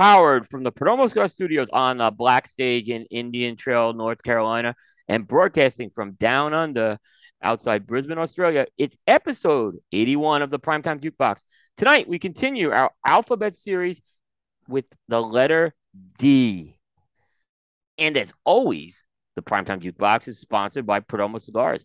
powered from the Perdomo Cigar Studios on uh, the Black Stage in Indian Trail, North Carolina, and broadcasting from down under outside Brisbane, Australia. It's episode 81 of the Primetime Jukebox. Tonight, we continue our alphabet series with the letter D. And as always, the Primetime Jukebox is sponsored by Perdomo Cigars.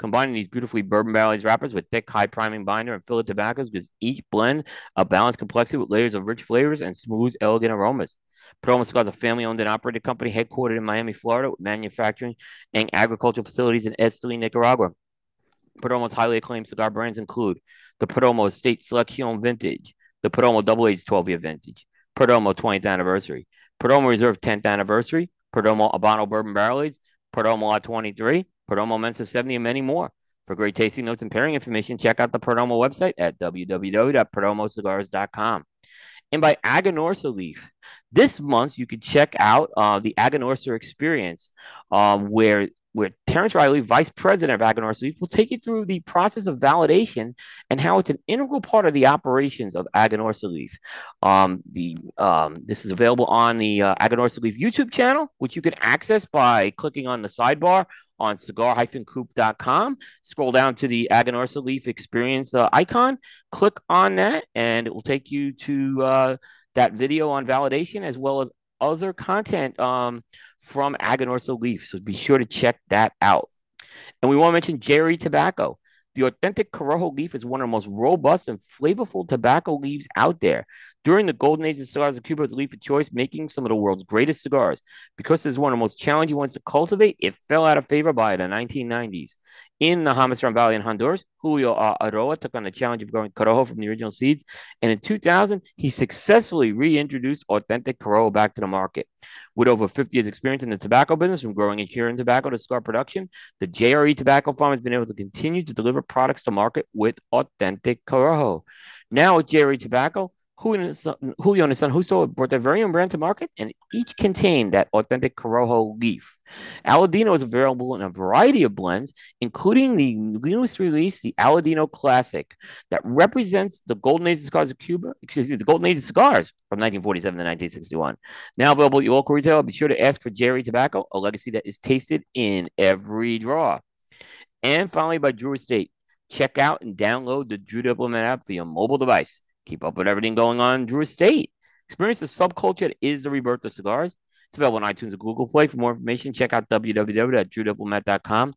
Combining these beautifully bourbon barrels wrappers with thick, high priming binder and filler tobaccos gives each blend a balanced complexity with layers of rich flavors and smooth, elegant aromas. Perdomo Cigars is a family owned and operated company headquartered in Miami, Florida, with manufacturing and agricultural facilities in Esteli, Nicaragua. Perdomo's highly acclaimed cigar brands include the Perdomo Estate Selection Vintage, the Perdomo Double Age 12 year vintage, Perdomo 20th anniversary, Perdomo Reserve 10th anniversary, Perdomo Habano Bourbon Barrel Age, Perdomo Lot 23, Perdomo Inmenso 70, and many more. For great tasting notes and pairing information, check out the Perdomo website at www.perdomocigars.com. And by Aganorsa Leaf. This month, you can check out uh, the Aganorsa experience, um, where where Terence Reilly, Vice President of Aganorsa Leaf, will take you through the process of validation and how it's an integral part of the operations of Aganorsa Leaf. Um, the um, this is available on the uh, Aganorsa Leaf YouTube channel, which you can access by clicking on the sidebar on cigar-coop.com. Scroll down to the Aganorsa Leaf Experience uh, icon, click on that, and it will take you to uh, that video on validation as well as other content um, from Aganorsa Leaf. So be sure to check that out. And we want to mention Jerry Tobacco. The authentic Corojo leaf is one of the most robust and flavorful tobacco leaves out there. During the golden age of cigars, Cuba was the leaf of choice, making some of the world's greatest cigars. Because it's one of the most challenging ones to cultivate, it fell out of favor by the 1990s. In the Jamastran Valley in Honduras, Julio Eiroa took on the challenge of growing Corojo from the original seeds, and in 2000, he successfully reintroduced authentic Corojo back to the market. With over 50 years' experience in the tobacco business, from growing and curing tobacco to cigar production, the JRE Tobacco Farm has been able to continue to deliver products to market with authentic Corojo. Now with JRE Tobacco, Julio and his son, Justo brought their very own brand to market, and each contained that authentic Corojo leaf. Aladino is available in a variety of blends, including the newest release, the Aladino Classic, that represents the golden age of cigars of Cuba, excuse me, the golden age of cigars from 1947 to 1961. Now available at your local retailer. Be sure to ask for Jerry Tobacco, a legacy that is tasted in every draw. And finally, by Drew Estate. Check out and download the Drew Diplomat app for your mobile device. Keep up with everything going on in Drew Estate. Experience the subculture that is the rebirth of cigars. It's available on iTunes and Google Play. For more information, check out www.drewdiplomat.com.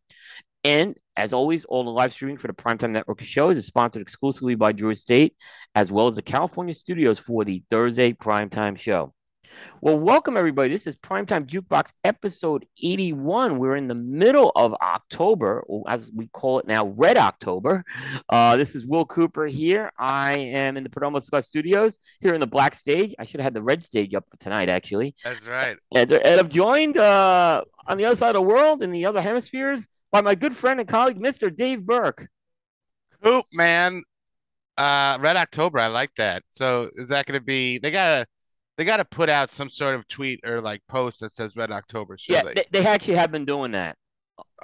And as always, all the live streaming for the Primetime Network shows is sponsored exclusively by Drew Estate, as well as the California studios for the Thursday Primetime show. Well, welcome everybody. This is Primetime Jukebox episode 81. We're in the middle of October, as we call it now, Red October. Uh, this is Will Cooper here. I am in the Perdomo Cigar Studios here in the Black Stage. I should have had the Red Stage up for tonight, actually. That's right. And, and I've joined uh, on the other side of the world in the other hemispheres by my good friend and colleague, Mr. Dave Burke. Coop, man. Uh, Red October. I like that. So is that going to be? They got to they got to put out some sort of tweet or like post that says Red October. Yeah, they? they? actually have been doing that.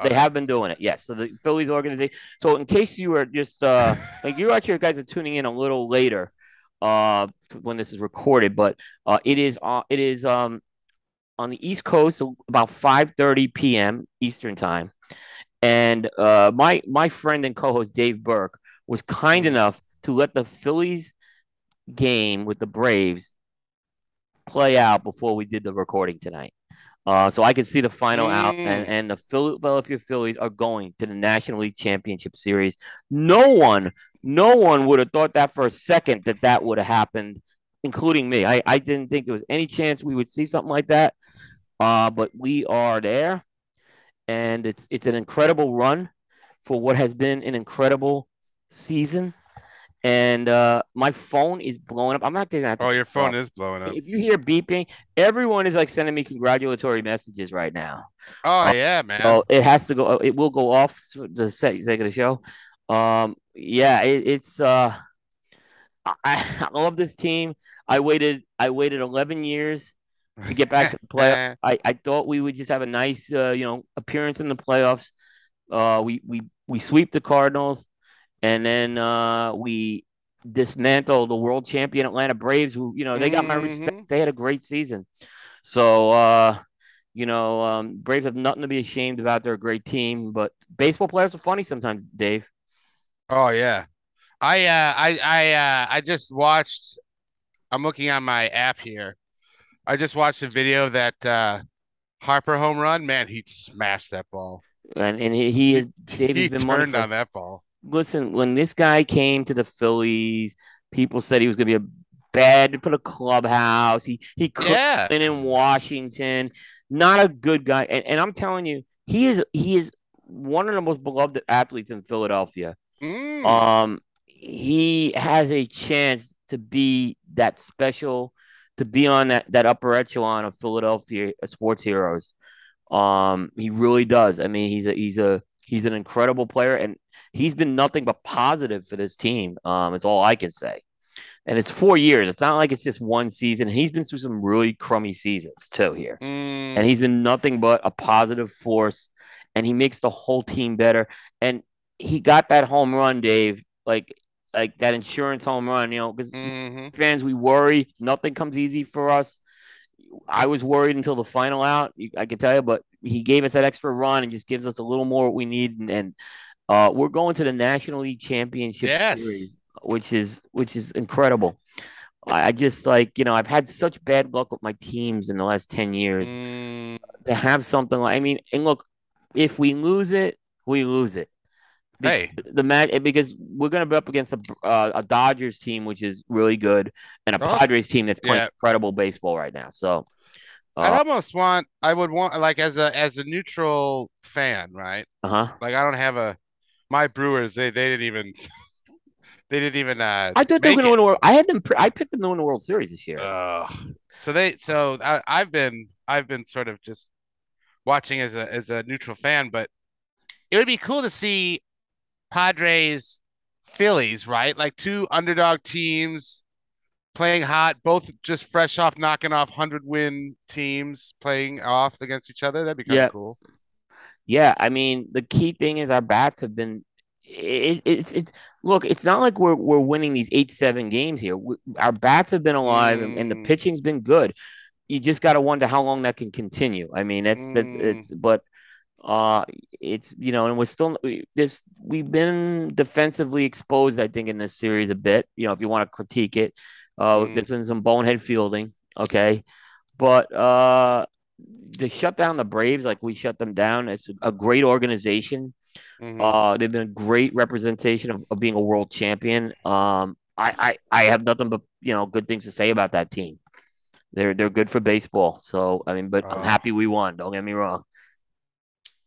They have been doing it. Yes. So the Phillies organization. So in case you are just uh like you actually guys are tuning in a little later uh when this is recorded, but uh it is uh it is um on the East Coast about 5:30 p.m. Eastern time. And uh my my friend and co-host Dave Burke was kind mm-hmm. enough to let the Phillies game with the Braves play out before we did the recording tonight. Uh, so I could see the final mm. out, and, and the Philadelphia Phillies are going to the National League Championship Series. No one, no one would have thought that for a second that that would have happened, including me. I, I didn't think there was any chance we would see something like that. Uh, but we are there, and it's it's an incredible run for what has been an incredible season. And uh, my phone is blowing up. I'm not gonna have to Oh, your phone off. is blowing up. If you hear beeping, everyone is like sending me congratulatory messages right now. Oh Uh, yeah, man. so it has to go. It will go off the se- sake of the show. Um, yeah, it, it's uh, I, I love this team. I waited. I waited 11 years to get back to the playoffs. I, I thought we would just have a nice, uh, you know, appearance in the playoffs. Uh, we we we sweep the Cardinals, and then uh, we dismantle the world champion Atlanta Braves, who you know they got my respect. Mhm. They had a great season, so uh, you know um, Braves have nothing to be ashamed about. They're a great team, but baseball players are funny sometimes, Dave. Oh yeah. I uh I I uh I just watched I'm looking on my app here. I just watched a video that uh Harper home run. Man, he smashed that ball. And and he, he He been turned on that ball. Listen, when this guy came to the Phillies, people said he was going to be a bad for the clubhouse. He he cooked Yeah. in in Washington, not a good guy. And, and I'm telling you, he is he is one of the most beloved athletes in Philadelphia. Mm. Um, he has a chance to be that special, to be on that that upper echelon of Philadelphia sports heroes. Um, he really does. I mean, he's a he's a he's an incredible player, and he's been nothing but positive for this team. Um, it's all I can say. And it's four years. It's not like it's just one season. He's been through some really crummy seasons too here, Mm. and he's been nothing but a positive force. And he makes the whole team better. And he got that home run, Dave, like like that insurance home run. You know, because Mhm. fans, we worry. Nothing comes easy for us. I was worried until the final out. I can tell you, but he gave us that extra run and just gives us a little more what we need. And, and uh, we're going to the National League Championship Yes. Series, which is which is incredible. I, I just like you know I've had such bad luck with my teams in the last ten years. Mm. To have something like I mean, and look, if we lose it, we lose it. Be- Hey. the match because we're going to be up against a, uh, a Dodgers team which is really good and a Oh, Padres team that's playing yeah. incredible baseball right now. So, I'd uh almost want I would want like as a as a neutral fan, right? huh. Like I don't have a my Brewers, they they didn't even they didn't even uh I thought they were going to win. World, I had them. I picked them to win the World Series this year. Ugh. So they so I, I've been I've been sort of just watching as a as a neutral fan, but it would be cool to see Padres Phillies, right? Like two underdog teams playing hot, both just fresh off knocking off hundred win teams playing off against each other. That'd be kind Yeah. of cool. Yeah, I mean the key thing is our bats have been. It, it's it's look. It's not like we're we're winning these eight seven games here. We, our bats have been alive and, and the Mm. pitching's been good. You just got to wonder how long that can continue. I mean, that's that's Mm. it's but uh it's you know and we're still we, this we've been defensively exposed I think in this series a bit. You know, if you want to critique it, uh, Mm. there's been some bonehead fielding. Okay, but uh to shut down the Braves like we shut them down, it's a great organization. Mhm. Uh, they've been a great representation of, of being a world champion. Um, I, I, I have nothing but you know good things to say about that team. They're they're good for baseball. So I mean, but I'm Oh. happy we won. Don't get me wrong.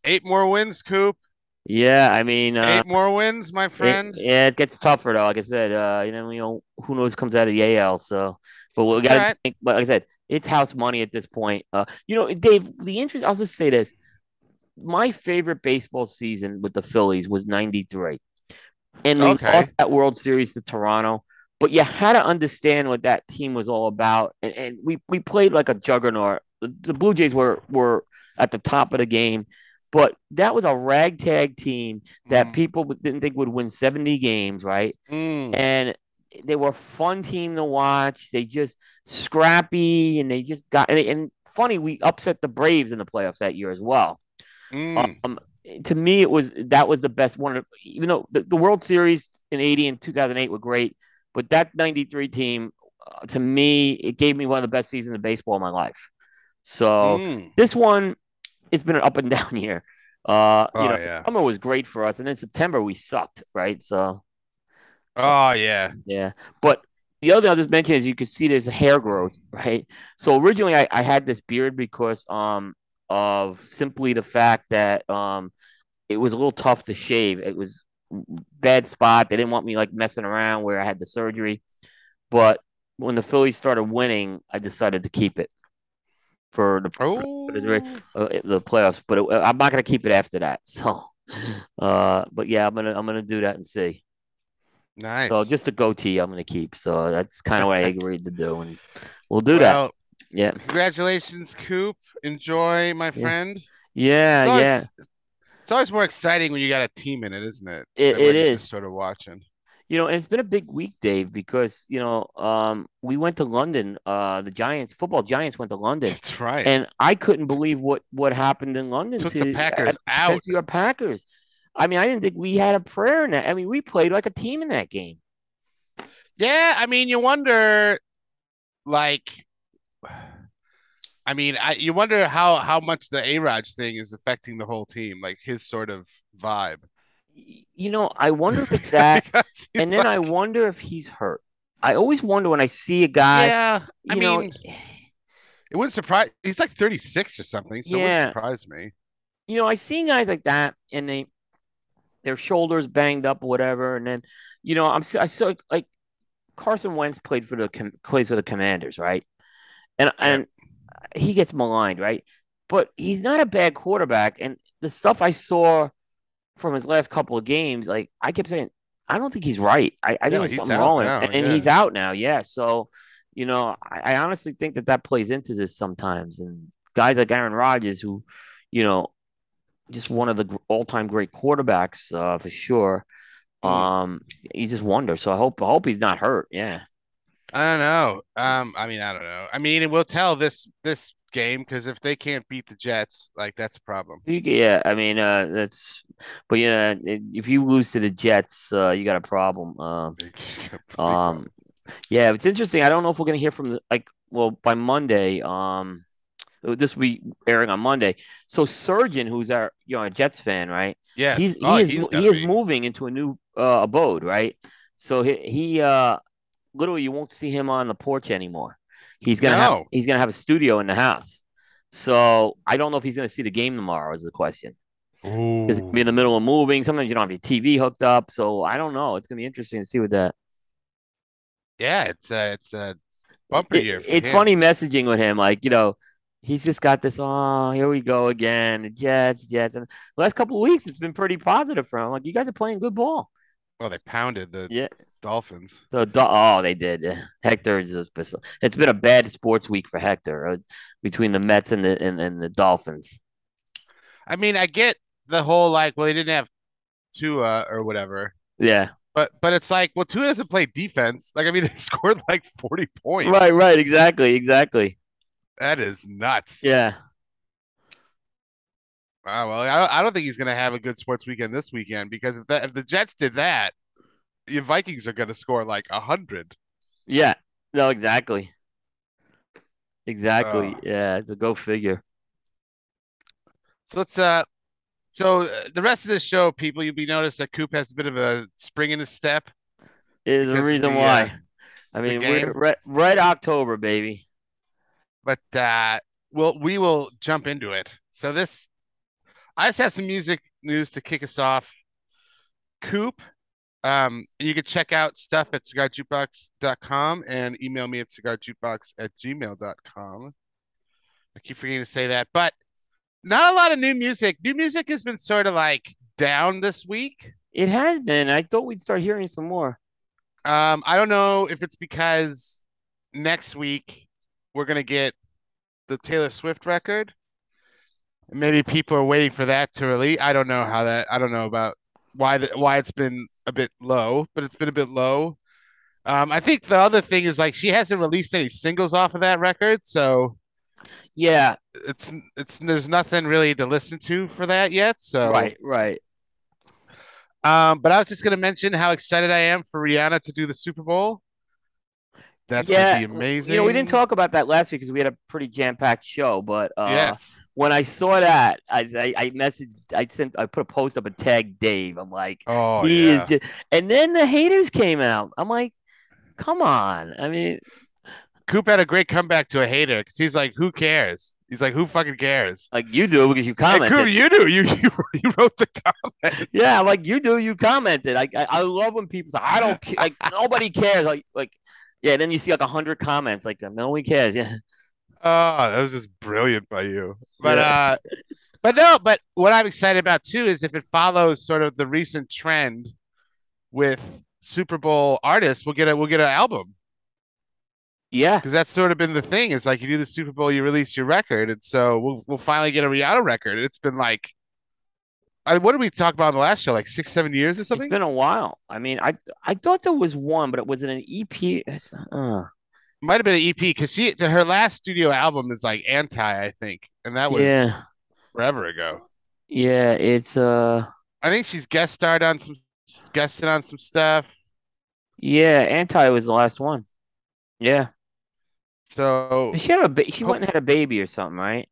Eight more wins, Coop. Yeah, I mean, uh, Eight more wins, my it- friend. yeah, it gets tougher though. Like I said, uh, you know, you know, who knows comes out of the AL. So, but we got to right. think. But like I said, it's house money at this point. Uh, you know, Dave, the interest. I'll just say this: my favorite baseball season with the Phillies was '93, and we Okay. lost that World Series to Toronto. But you had to understand what that team was all about, and, and we we played like a juggernaut. The, the Blue Jays were were at the top of the game, but that was a ragtag team that Mm. people didn't think would win 70 games, right? Mm. And they were a fun team to watch. They just scrappy and they just got and, and funny, we upset the Braves in the playoffs that year as well. Mm. Um, to me, it was that was the best one. Of, even though the, the World Series in '80 and 2008 were great, but that '93 team, uh, to me, it gave me one of the best seasons of baseball in my life. So Mm. this one, it's been an up and down year. Uh, you Oh know, yeah. summer was great for us, and then September we sucked, right? So Oh yeah. yeah, but the other thing I'll just mention is you can see there's hair growth, right? So originally I, I had this beard because um of simply the fact that um it was a little tough to shave. It was bad spot. They didn't want me like messing around where I had the surgery. But when the Phillies started winning, I decided to keep it for the Oh, for the, uh, the playoffs. But it, I'm not gonna keep it after that. So, uh, but yeah, I'm gonna I'm gonna do that and see. nice. So just a goatee, I'm gonna keep. So that's kind of what I agreed to do, and we'll do well, that. Yeah, congratulations, Coop. Enjoy, my friend. yeah, It's always, yeah. It's always more exciting when you got a team in it, isn't it? It- Than when it you're is. just sort of watching. You know, and it's been a big week, Dave, because you know, um, we went to London. Uh, the Giants, football Giants, went to London, That's right. and I couldn't believe what what happened in London Took to the Packers uh, out. your Packers. I mean, I didn't think we had a prayer in that. I mean, we played like a team in that game. Yeah, I mean, you wonder, like, I mean, I you wonder how how much the A-Rod thing is affecting the whole team, like his sort of vibe. You know, I wonder if it's that, and then I wonder if he's hurt. I always wonder when I see a guy. yeah, I you know, mean, it wouldn't surprise. He's like 36 or something, so it Yeah. wouldn't surprise me. you know, I see guys like that, and they their shoulders banged up or whatever, and then you know, I'm I saw like Carson Wentz played for the plays for the Commanders, right? And and he gets maligned, right? But he's not a bad quarterback, and the stuff I saw from his last couple of games, like I kept saying, I don't think he's right. I, I No, think there's something wrong now, and, and yeah. he's out now, yeah. So, you know, I, I honestly think that that plays into this sometimes, and guys like Aaron Rodgers, who, you know, just one of the all-time great quarterbacks uh, for sure. Mm. Um, you just wonder. So I hope I hope he's not hurt. Yeah. I don't know. Um, I mean, I don't know. I mean, we'll tell this this game because if they can't beat the Jets, like that's a problem. Yeah, I mean, uh, that's, but yeah, i- if you lose to the Jets, uh, you got a problem. Um, um, yeah, it's interesting. I don't know if we're gonna hear from the like, well, by Monday. Um, this will be airing on Monday. So Surgeon, who's our you know a Jets fan, right? Yeah, He's oh, he is he's he is be. moving into a new uh, abode, right? So he he uh literally you won't see him on the porch anymore. He's gonna have he's gonna have a studio in the house. So I don't know if he's gonna see the game tomorrow. Is the question. Gonna be in the middle of moving. Sometimes you don't have your TV hooked up, so I don't know. It's gonna be interesting to see what that. Yeah, it's a it's a bumper It- year. For it's him. funny messaging with him, like you know, he's just got this. Oh, here we go again. Jets, Jets, and the last couple of weeks it's been pretty positive for him. Like you guys are playing good ball. Well, they pounded the Yeah. Dolphins. The Do- oh, they did. Hector is just, it's been a bad sports week for Hector uh, between the Mets and the and, and the Dolphins. I mean, I get the whole like, well, they didn't have Tua or whatever, Yeah, but but it's like, well, Tua doesn't play defense. Like, I mean, they scored like 40 points. right, right, exactly, exactly. That is nuts. Yeah, Ah, well, I don't, I don't think he's gonna have a good sports weekend this weekend because if that if the Jets did that, your Vikings are gonna score like a hundred. yeah, no, exactly, exactly. Oh. Yeah, it's a go figure. So let's uh, so uh, the rest of this show, people, you'll be noticed that Coop has a bit of a spring in his step. Is the reason the, why. uh, I mean, we're right, right October, baby. but uh we'll we will jump into it. So this I just have some music news to kick us off. Coop, um, you can check out stuff at cigarjukebox.com and email me at cigarjukebox at gmail.com. I keep forgetting to say that, but not a lot of new music. New music has been sort of like down this week. It has been. I thought we'd start hearing some more. Um, I don't know if it's because next week we're gonna get the Taylor Swift record. Maybe people are waiting for that to release. I don't know how that. I don't know about why the, why it's been a bit low, but it's been a bit low. Um, I think the other thing is like she hasn't released any singles off of that record, so Yeah, it's it's there's nothing really to listen to for that yet. So right, right. Um, but I was just gonna mention how excited I am for Rihanna to do the Super Bowl. That's yeah, gonna be amazing. You know, we didn't talk about that last week because we had a pretty jam-packed show. But uh, yes. when I saw that, I, I I messaged, I sent, I put a post up and tagged Dave. I'm like, Oh he yeah. is just, and then the haters came out. I'm like, come on. I mean, Coop had a great comeback to a hater because he's like, "Who cares? He's like, who fucking cares? Like you do because you Hey, commented. Coop, you do. You, you you wrote the comment. Yeah, like you do, you commented. Like I, I love when people say, I don't ca-, like nobody cares. Like like yeah, and then you see like a hundred comments, like no one cares. Yeah. Oh, that was just brilliant by you. But Yeah. uh but no, but what I'm excited about too is if it follows sort of the recent trend with Super Bowl artists, we'll get a we'll get an album. Yeah. Because that's sort of been the thing. Is like you do the Super Bowl, you release your record, and so we'll we'll finally get a Rihanna record. It's been like I, what did we talk about on the last show? Like six, seven years or something? It's been a while. I mean, I I thought there was one, but it was it an EP? It's, uh, Might have been an EP because she her last studio album is like anti, I think, and that was yeah. forever ago. Yeah, it's uh I think she's guest starred on some guested on some stuff. yeah, Anti was the last one. Yeah. So She had a ba- she went and had a baby or something, right?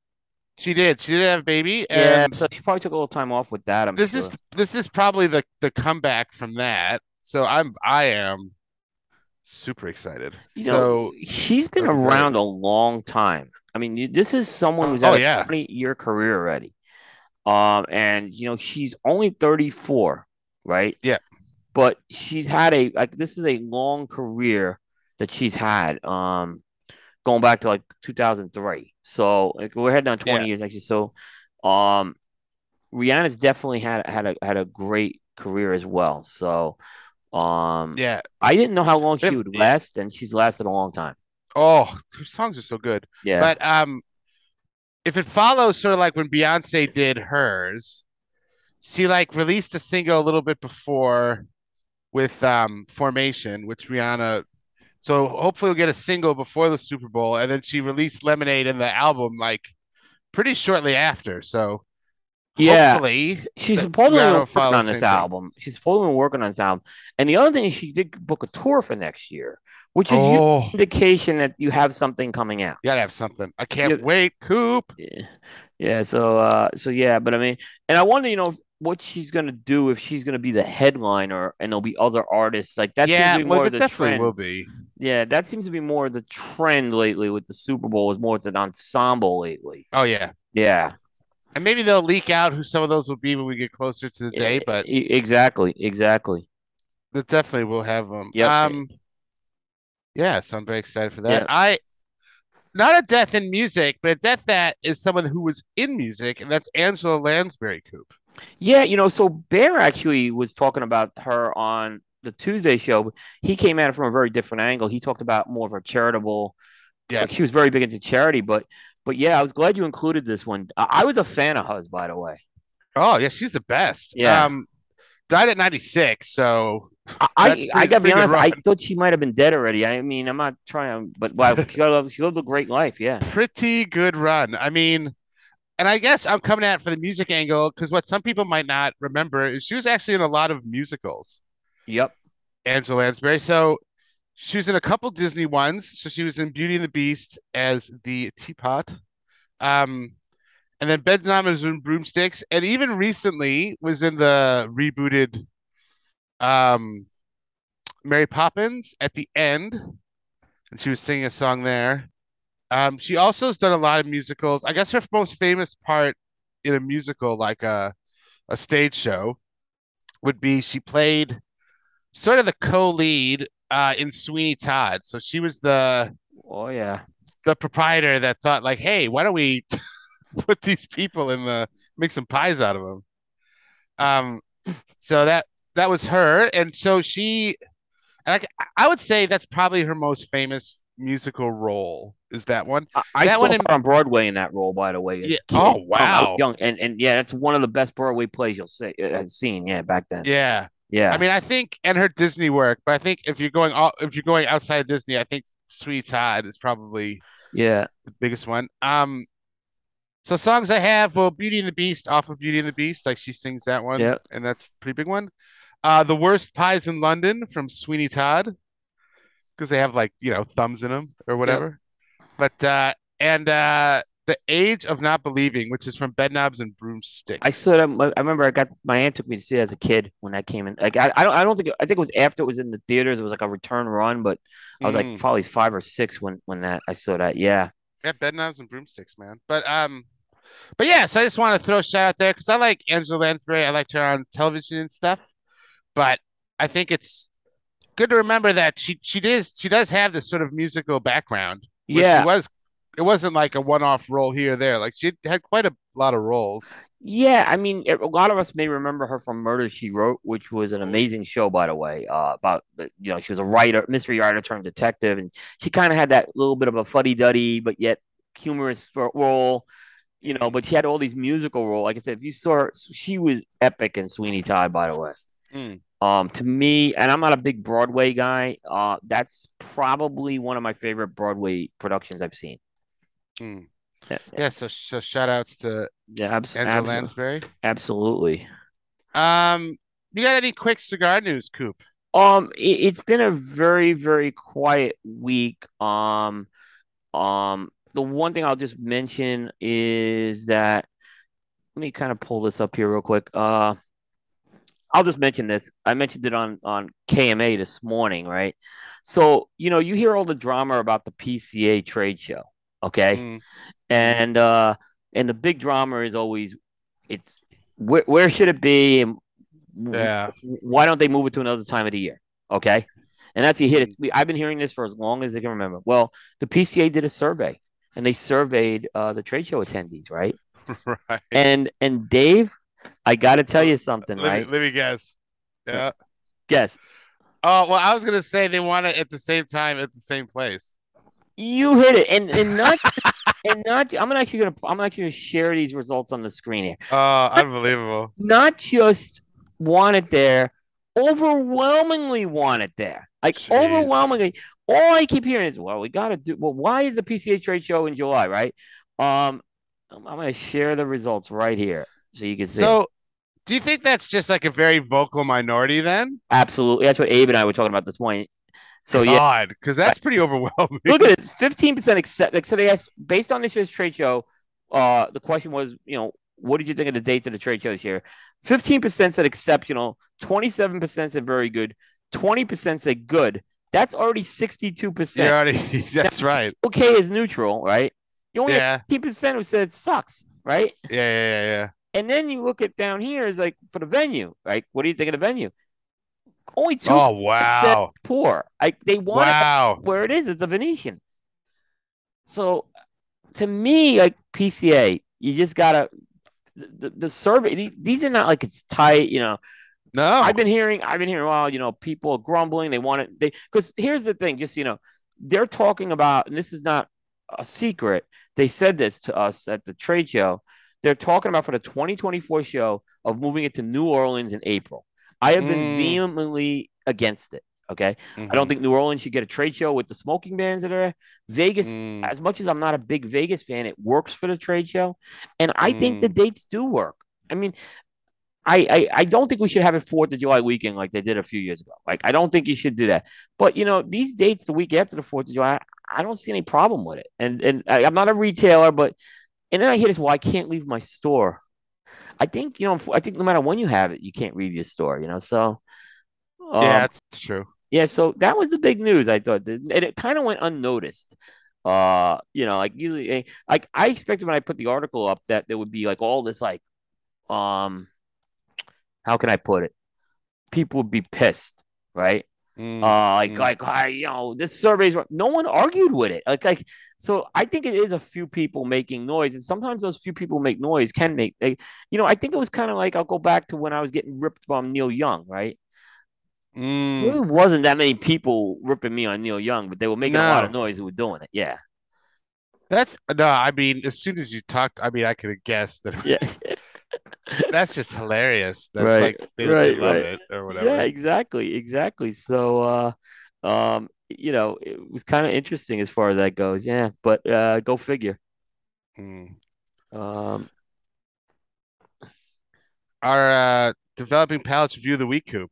She did. She did have a baby, Yeah, and so she probably took a little time off with that, I'm this sure. is this is probably the the comeback from that. So I'm I am super excited. You so know, she's been great. around a long time. I mean, you, this is someone who's Oh, had a yeah. 20 year career already. Um, and you know, she's only 34, right? Yeah. But she's had a like this is a long career that she's had. Um, going back to like 2003. So like we're heading on 20 Yeah. years actually. So, um, Rihanna's definitely had had a had a great career as well. So, um, yeah. I didn't know how long she would last, and she's lasted a long time. Oh, her songs are so good. Yeah. But um, if it follows sort of like when Beyonce did hers, she like released a single a little bit before with um Formation, which Rihanna. So hopefully we'll get a single before the Super Bowl, and then she released Lemonade and the album like pretty shortly after. So Yeah. hopefully, She's supposedly Rihanna been will working on this thing. album. She's supposedly been working on this album. And the other thing is she did book a tour for next year, which is oh, an indication that you have something coming out. you gotta have something. I can't Yeah. wait, Coop. Yeah. Yeah. So uh so yeah, but I mean, and I wonder, you know, what she's gonna do if she's gonna be the headliner and there'll be other artists. Like that yeah, seems to be well, it definitely trend. will be. Yeah, that seems to be more the trend lately with the Super Bowl is more it's an ensemble lately. Oh yeah. Yeah. And maybe they'll leak out who some of those will be when we get closer to the day, but exactly, exactly. that definitely will have them. Yep. Um, yeah, so I'm very excited for that. Yeah. I not a death in music, but a death that is someone who was in music, and that's Angela Lansbury Coop. Yeah, you know, so Bear actually was talking about her on the Tuesday show. He came at it from a very different angle. He talked about more of a charitable. Yeah. Like she was very big into charity, but but yeah, I was glad you included this one. I, I was a fan of hers, by the way. Oh yeah, she's the best. Yeah. Um, died at 96, so I I, I gotta be honest. I thought she might have been dead already. I mean, I'm not trying, but wow, she lived, she lived a great life. Yeah. pretty good run. I mean, and I guess I'm coming at it for the music angle because what some people might not remember is she was actually in a lot of musicals. Yep. Angela Lansbury. So she was in a couple Disney ones. So she was in Beauty and the Beast as the teapot. Um, and then Bedknobs was in Broomsticks, and even recently was in the rebooted um Mary Poppins at the end, and she was singing a song there. Um, she also has done a lot of musicals. I guess her most famous part in a musical, like a a stage show, would be she played sort of the co-lead uh, in Sweeney Todd. So she was the Oh yeah. the proprietor that thought like, hey, why don't we put these people in the make some pies out of them? Um, so that that was her, and so she, and I, I would say that's probably her most famous musical role is that one. I, I That saw one in- her on Broadway in that role, by the way. Yeah. Oh, wow. young, and and yeah, that's one of the best Broadway plays you'll see uh, have seen. Yeah, back then. Yeah, Yeah. I mean, I think and her Disney work, but I think if you're going all if you're going outside of Disney, I think Sweeney Todd is probably yeah. the biggest one. Um, so songs I have, well, Beauty and the Beast off of Beauty and the Beast, like she sings that one, Yeah. and that's a pretty big one. Uh, the worst pies in London from Sweeney Todd, because they have like you know thumbs in them or whatever. But uh, and uh, the Age of Not Believing, which is from Bedknobs and Broomsticks. I saw that. I remember I got my aunt took me to see it as a kid when that came in. Like I, I don't, I don't think. I think it was after it was in the theaters. It was like a return run, but I was Mm. like probably five or six when when that I saw that. Yeah. Yeah, bed knobs and broomsticks, man. But um, but yeah, so I just want to throw a shout out there because I like Angela Lansbury. I liked her on television and stuff. But I think it's good to remember that she she does she does have this sort of musical background. Yeah, she was it wasn't like a one-off role here or there. Like she had quite a lot of roles. Yeah, I mean, a lot of us may remember her from Murder She Wrote, which was an amazing show, by the way. Uh, about you know, she was a writer, mystery writer turned detective, and she kind of had that little bit of a fuddy-duddy, but yet humorous role. You know, but she had all these musical roles. Like I said, if you saw her, she was epic in Sweeney Todd, by the way. Mm, Um, to me, and I'm not a big Broadway guy. Uh, that's probably one of my favorite Broadway productions I've seen. Mm. Yeah, Yeah, so so shout outs to yeah, abs- Angela abso- Lansbury. absolutely. Um, you got any quick cigar news, Coop? Um, it, it's been a very, very quiet week. Um, um, the one thing I'll just mention is that let me kind of pull this up here real quick. Uh, I'll just mention this. I mentioned it on on KMA this morning, right? So, you know, you hear all the drama about the PCA trade show, okay? Mm, And uh and the big drama is always it's where where should it be and yeah. why don't they move it to another time of the year? Okay. And that's you hit it. I've been hearing this for as long as I can remember. Well, the PCA did a survey and they surveyed uh, the trade show attendees, right? right. And and Dave, I got to tell you something, Let me right? let me guess. Yeah. Guess Oh, well, I was gonna say they want it at the same time at the same place. You hit it, and and not and not. I'm actually gonna I'm actually gonna share these results on the screen here. Oh, unbelievable. Not just want it there, overwhelmingly want it there. Like Jeez. overwhelmingly, all I keep hearing is, "Well, we got to do." Well, why is the PCA trade show in July, right? Um, I'm gonna share the results right here so you can see. it. So, do you think that's just like a very vocal minority then? Absolutely, that's what Abe and I were talking about this morning. So yeah, God, because that's pretty overwhelming. look at this: fifteen percent accept. Like, so they asked, based on this year's trade show, uh, the question was, you know, what did you think of the dates of the trade show this year? Fifteen percent said exceptional. Twenty-seven percent said very good. Twenty percent said good. That's already sixty-two percent. already, that's right. Okay, is neutral, right? You only have Yeah, fifteen percent who said it sucks, right? Yeah, yeah, yeah, yeah, And then you look at down here is like for the venue, right? What do you think of the venue? Only two. Oh, wow, poor. Like they want it wow. where it is at the Venetian. So to me, like PCA, you just gotta the, the survey. These are not like it's tight, you know. No, I've been hearing, I've been hearing, well, you know, people are grumbling. They want it. They because here's the thing, just you know, they're talking about, and this is not a secret. They said this to us at the trade show. They're talking about for the 2024 show of moving it to New Orleans in April. I have been Mm. vehemently against it. Okay. I Mhm. don't think New Orleans should get a trade show with the smoking bans that are. Vegas, Mm, as much as I'm not a big Vegas fan, it works for the trade show. And I think the Mm. dates do work. I mean, I, I I don't think we should have it Fourth of July weekend like they did a few years ago. Like I don't think you should do that. But you know, these dates the week after the Fourth of July, I don't see any problem with it. And and I, I'm not a retailer, but and then I hear this, well, I can't leave my store. I think you know, I think no matter when you have it, you can't leave your store. You know, so um, yeah, that's true. yeah, so that was the big news. I thought, and it kind of went unnoticed. Uh, you know, like usually, eh, like I expected when I put the article up that there would be like all this, like, um, how can I put it? People would be pissed, right? Mm, Uh, like, mm. like, I, you know, this survey's no one argued with it. Like, like, so I think it is a few people making noise, and sometimes those few people make noise can make, they, you know, I think it was kind of like I'll go back to when I was getting ripped from Neil Young, right? Mm. There wasn't that many people ripping me on Neil Young, but they were making a lot of noise who were doing it. Yeah. That's no, I mean, as soon as you talked, I mean, I could have guessed that Yeah. That's just hilarious. That's Right, like they, they right, love right. it or whatever. yeah, exactly. Exactly. So uh um you know, it was kind of interesting as far as that goes. Yeah, but uh go figure. Mm. Um Our uh, developing palates review of the week, Coop.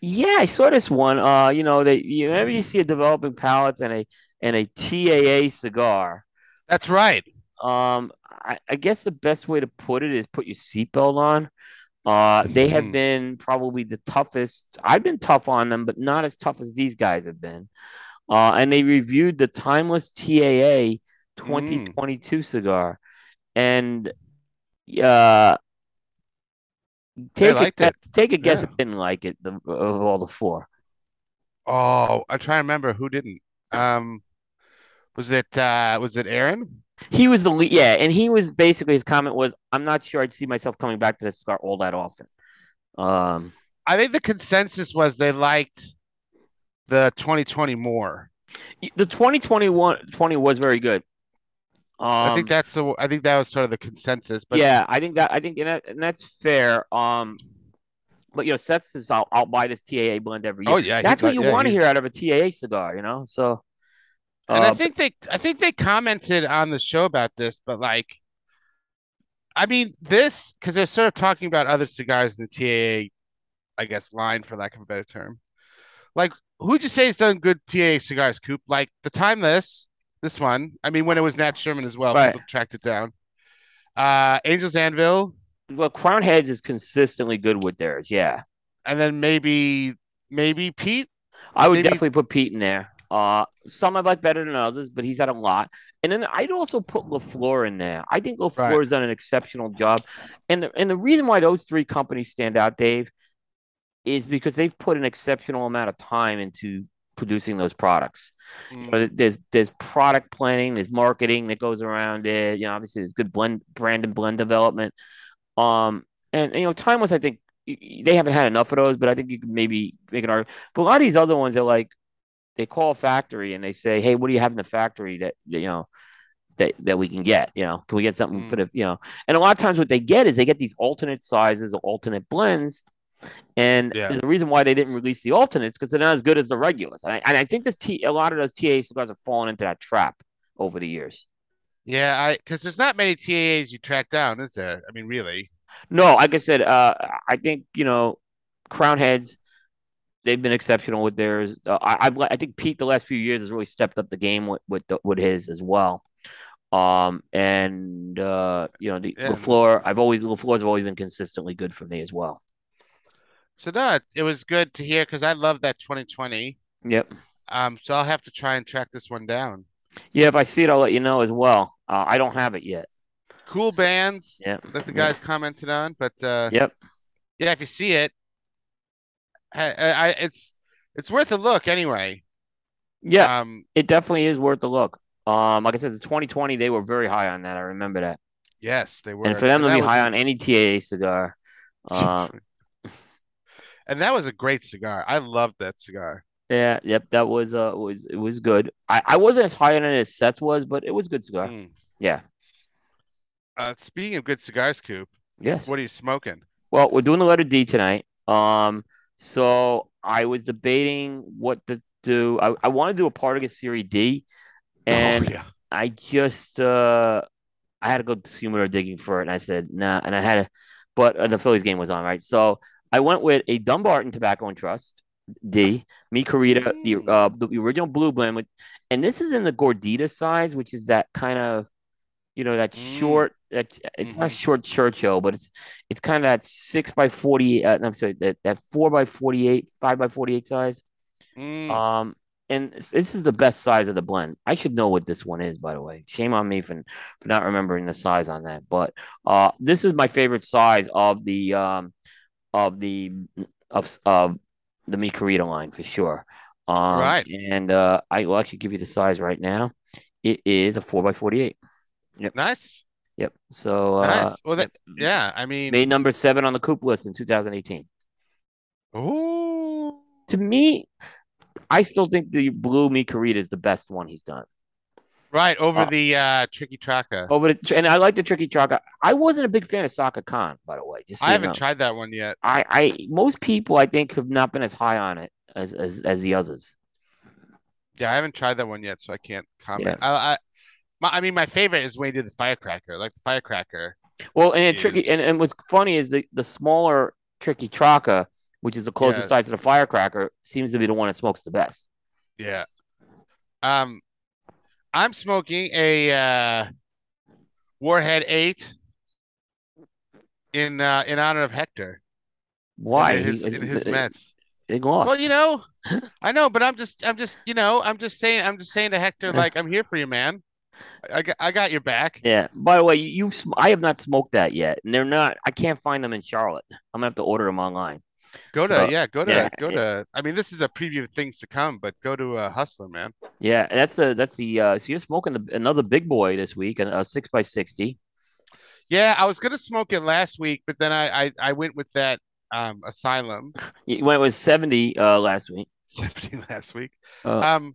yeah, I saw this one. Uh, you know, they you whenever you see a developing palates and a and a TAA cigar, That's right. um I, I guess the best way to put it is put your seatbelt on. Uh, they have Mhm. been probably the toughest. I've been tough on them, but not as tough as these guys have been. Uh, and they reviewed the Timeless TAA 2022 cigar, and uh, take a, it. take a guess Yeah. who didn't like it the, of all the four. Oh, I'm trying to remember who didn't. Um, was it uh was it Aaron? He was the lead, yeah, and he was basically his comment was, "I'm not sure I'd see myself coming back to this cigar all that often." Um, I think the consensus was they liked the 2020 more. the 2021 20 was very good. Um, I think that's the I think that was sort of the consensus. But yeah, I think that I think and, that, and that's fair. Um, but you know, Seth says I'll, I'll buy this TAA blend every year. oh yeah, that's what got- you yeah, want to hear out of a TAA cigar, you know. So, And I uh, think they I think they commented on the show about this, but like I mean this because they're sort of talking about other cigars in the TAA, I guess, line for lack of a better term. Like who'd you say has done good TAA cigars, Coop? Like the Timeless, this one. I mean when it was Nat Sherman as well, Right. people tracked it down. Uh Angels Anvil, well, Crowned Heads is consistently good with theirs. Yeah, and then maybe maybe Pete. I would Maybe- definitely put Pete in there. Uh, some I like better than others, but he's had a lot. And then I'd also put La Flor in there. I think La Flor's Right. done an exceptional job. And the and the reason why those three companies stand out, Dave, is because they've put an exceptional amount of time into producing those products. Mm, But there's there's product planning, there's marketing that goes around it. You know, obviously there's good blend brand and blend development. Um, and you know, timeless. I think they haven't had enough of those, but I think you could maybe make an argument. But a lot of these other ones, they're like they call a factory and they say, "Hey, what do you have in the factory that you know that that we can get? You know, can we get something for the you know?" And a lot of times, what they get is they get these alternate sizes or alternate blends. And Yeah. a reason why they didn't release the alternates because they're not as good as the regulars. And I, and I think this T, a lot of those TA cigars have fallen into that trap over the years. Yeah, I because there's not many TAAs you track down, is there? I mean, really. No, like I said, uh, I think you know, Crowned Heads, they've been exceptional with theirs. Uh, I, I've, I think Pete the last few years has really stepped up the game with with, the, with his as well. Um, and uh, you know, the Yeah. La Flor, I've always La Flor's have always been consistently good for me as well. So no, it, it was good to hear because I love that 2020. Yep. Um, so I'll have to try and track this one down. Yeah, if I see it, I'll let you know as well. Uh, I don't have it yet. Cool bands Yep. that the Yep. guys commented on, but uh, Yep. yeah, if you see it, I, I, it's it's worth a look anyway. Yeah, Um, it definitely is worth a look. Um, like I said, the 2020 they were very high on that. I remember that. yes, they were. And for them to be was high on any TAA cigar, uh, and that was a great cigar. I loved that cigar. yeah, yep, that was uh was it was good. I, I wasn't as high on it as Seth was, but it was a good cigar. Mm. Yeah. Uh, speaking of good cigars, Coop, Yes. what are you smoking? Well, we're doing the letter D tonight. Um, so I was debating what to do. I, I want to do a Partagas Series D, and oh yeah, I just uh I had to go to humidor digging for it, and I said nah, and I had a, but uh, the Phillies game was on, right? So I went with a Dunbarton Tobacco and Trust D, Mi Querida, the Mm. uh the original blue blend with, and this is in the Gordita size, which is that kind of, you know, that Mm. short. That it's not Mhm. short Churchill, but it's it's kind of that six by forty. Uh, no, I'm sorry, that that four by forty eight, five by forty eight size. Mm. Um, and this is the best size of the blend. I should know what this one is, by the way. Shame on me for, for not remembering the size on that. But uh, this is my favorite size of the um of the of of the Mi Querida line for sure. Um, Right. And uh, I will actually give you the size right now. It is a four by forty eight. Nice, Yep. So uh, nice. Well, that yep. yeah, I mean, made number seven on the Coop list in 2018. ooh, To me, I still think the blue Mi Querida is the best one he's done. right over Uh, the uh Triqui Traca. Over the and I like the Triqui Traca. I wasn't a big fan of Sakakhan, by the way. Just so I haven't know. tried that one yet. I, I most people I think have not been as high on it as as, as the others. Yeah, I haven't tried that one yet, so I can't comment. I, I, my, I mean, my favorite is when he did the firecracker. Like the firecracker. Well, and it tricky and, and what's funny is the the smaller Triqui Traca, which is the closest Yeah. size to the firecracker, seems to be the one that smokes the best. Yeah. Um, I'm smoking a uh, Warhead Eight in uh, in honor of Hector. Why? In his, He- in his Mets. Lost. Well, you know, I know, but I'm just, I'm just, you know, I'm just saying, I'm just saying to Hector, like, I'm here for you, man. I got I got your back. Yeah. By the way, you, I have not smoked that yet, and they're not. I can't find them in Charlotte. I'm gonna have to order them online. Go to So, yeah, go to yeah, go to. I mean, this is a preview of things to come, but go to uh, Hustler, man. Yeah, that's the that's the uh, so you're smoking the, another big boy this week, and a six by sixty. Yeah, I was gonna smoke it last week, but then I I, I went with that um Asylum You went with seventy uh, last week. 17 last week. Uh, Um,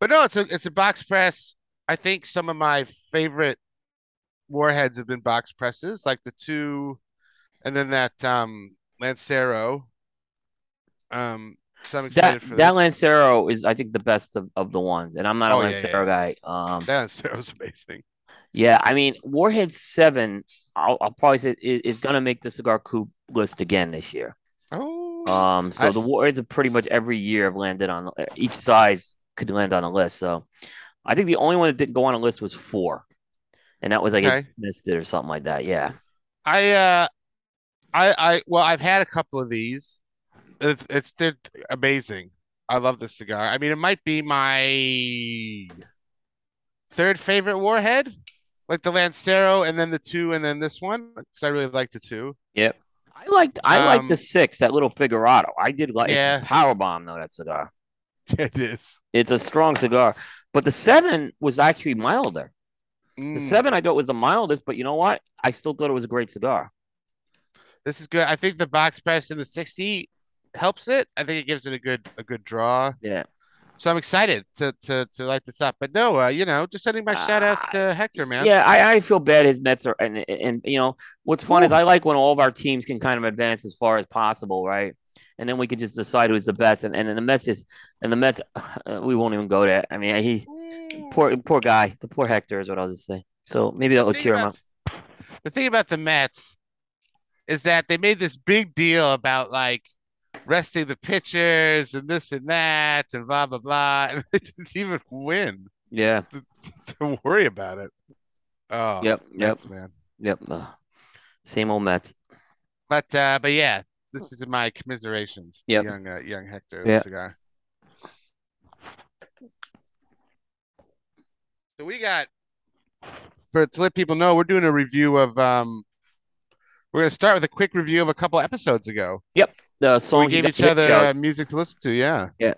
but no, it's a it's a box press. I think some of my favorite warheads have been box presses, like the two, and then that um Lancero. Um, so I'm that excited for that this. Lancero is I think the best of, of the ones, and I'm not a Oh, yeah, Lancero guy. Um, That Lancero's amazing. yeah, I mean Warhead Seven, I'll, I'll probably say is, is gonna make the cigar Coop list again this year. Oh, Um, so I- the Warheads have pretty much every year have landed on each size could land on a list. So I think the only one that didn't go on a list was four, and that was like Okay. missed it or something like that. Yeah. I uh, I I well, I've had a couple of these. It's, it's they're amazing. I love this cigar. I mean, it might be my third favorite warhead, like the Lancero, and then the two, and then this one, because I really like the two. Yep. I liked I liked the Um, six, that little Figurado. I did like Yeah. power bomb though, that cigar. It is. It's a strong cigar. But the seven was actually milder. The Mm, seven I thought was the mildest, but you know what? I still thought it was a great cigar. this is good. I think the box press in the 60 helps it. I think it gives it a good a good draw. Yeah. So I'm excited to to to light this up. But no, uh, you know, just sending my shout outs Uh, to Hector, man. Yeah, I, I feel bad his Mets are and and you know what's fun is I like when all of our teams can kind of advance as far as possible, right? And then we can just decide who's the best. And and, the Mets just and the Mets uh, we won't even go there. I mean he Ooh. poor poor guy, the poor Hector is what I'll just say. So maybe that'll cheer him up. The thing about the Mets is that they made this big deal about like resting the pitchers and this and that and blah blah blah, and they didn't even win Yeah. to worry about it. Oh, Yep. Yep. Mets, man. Yep. Uh, same old Mets. But uh, but yeah, this is my commiserations to Yep. young uh, young Hector Yeah. cigar. So we got for to let people know, we're doing a review of um we're gonna start with a quick review of a couple episodes ago. Yep, the song we gave each other uh, music to listen to, yeah. Yeah.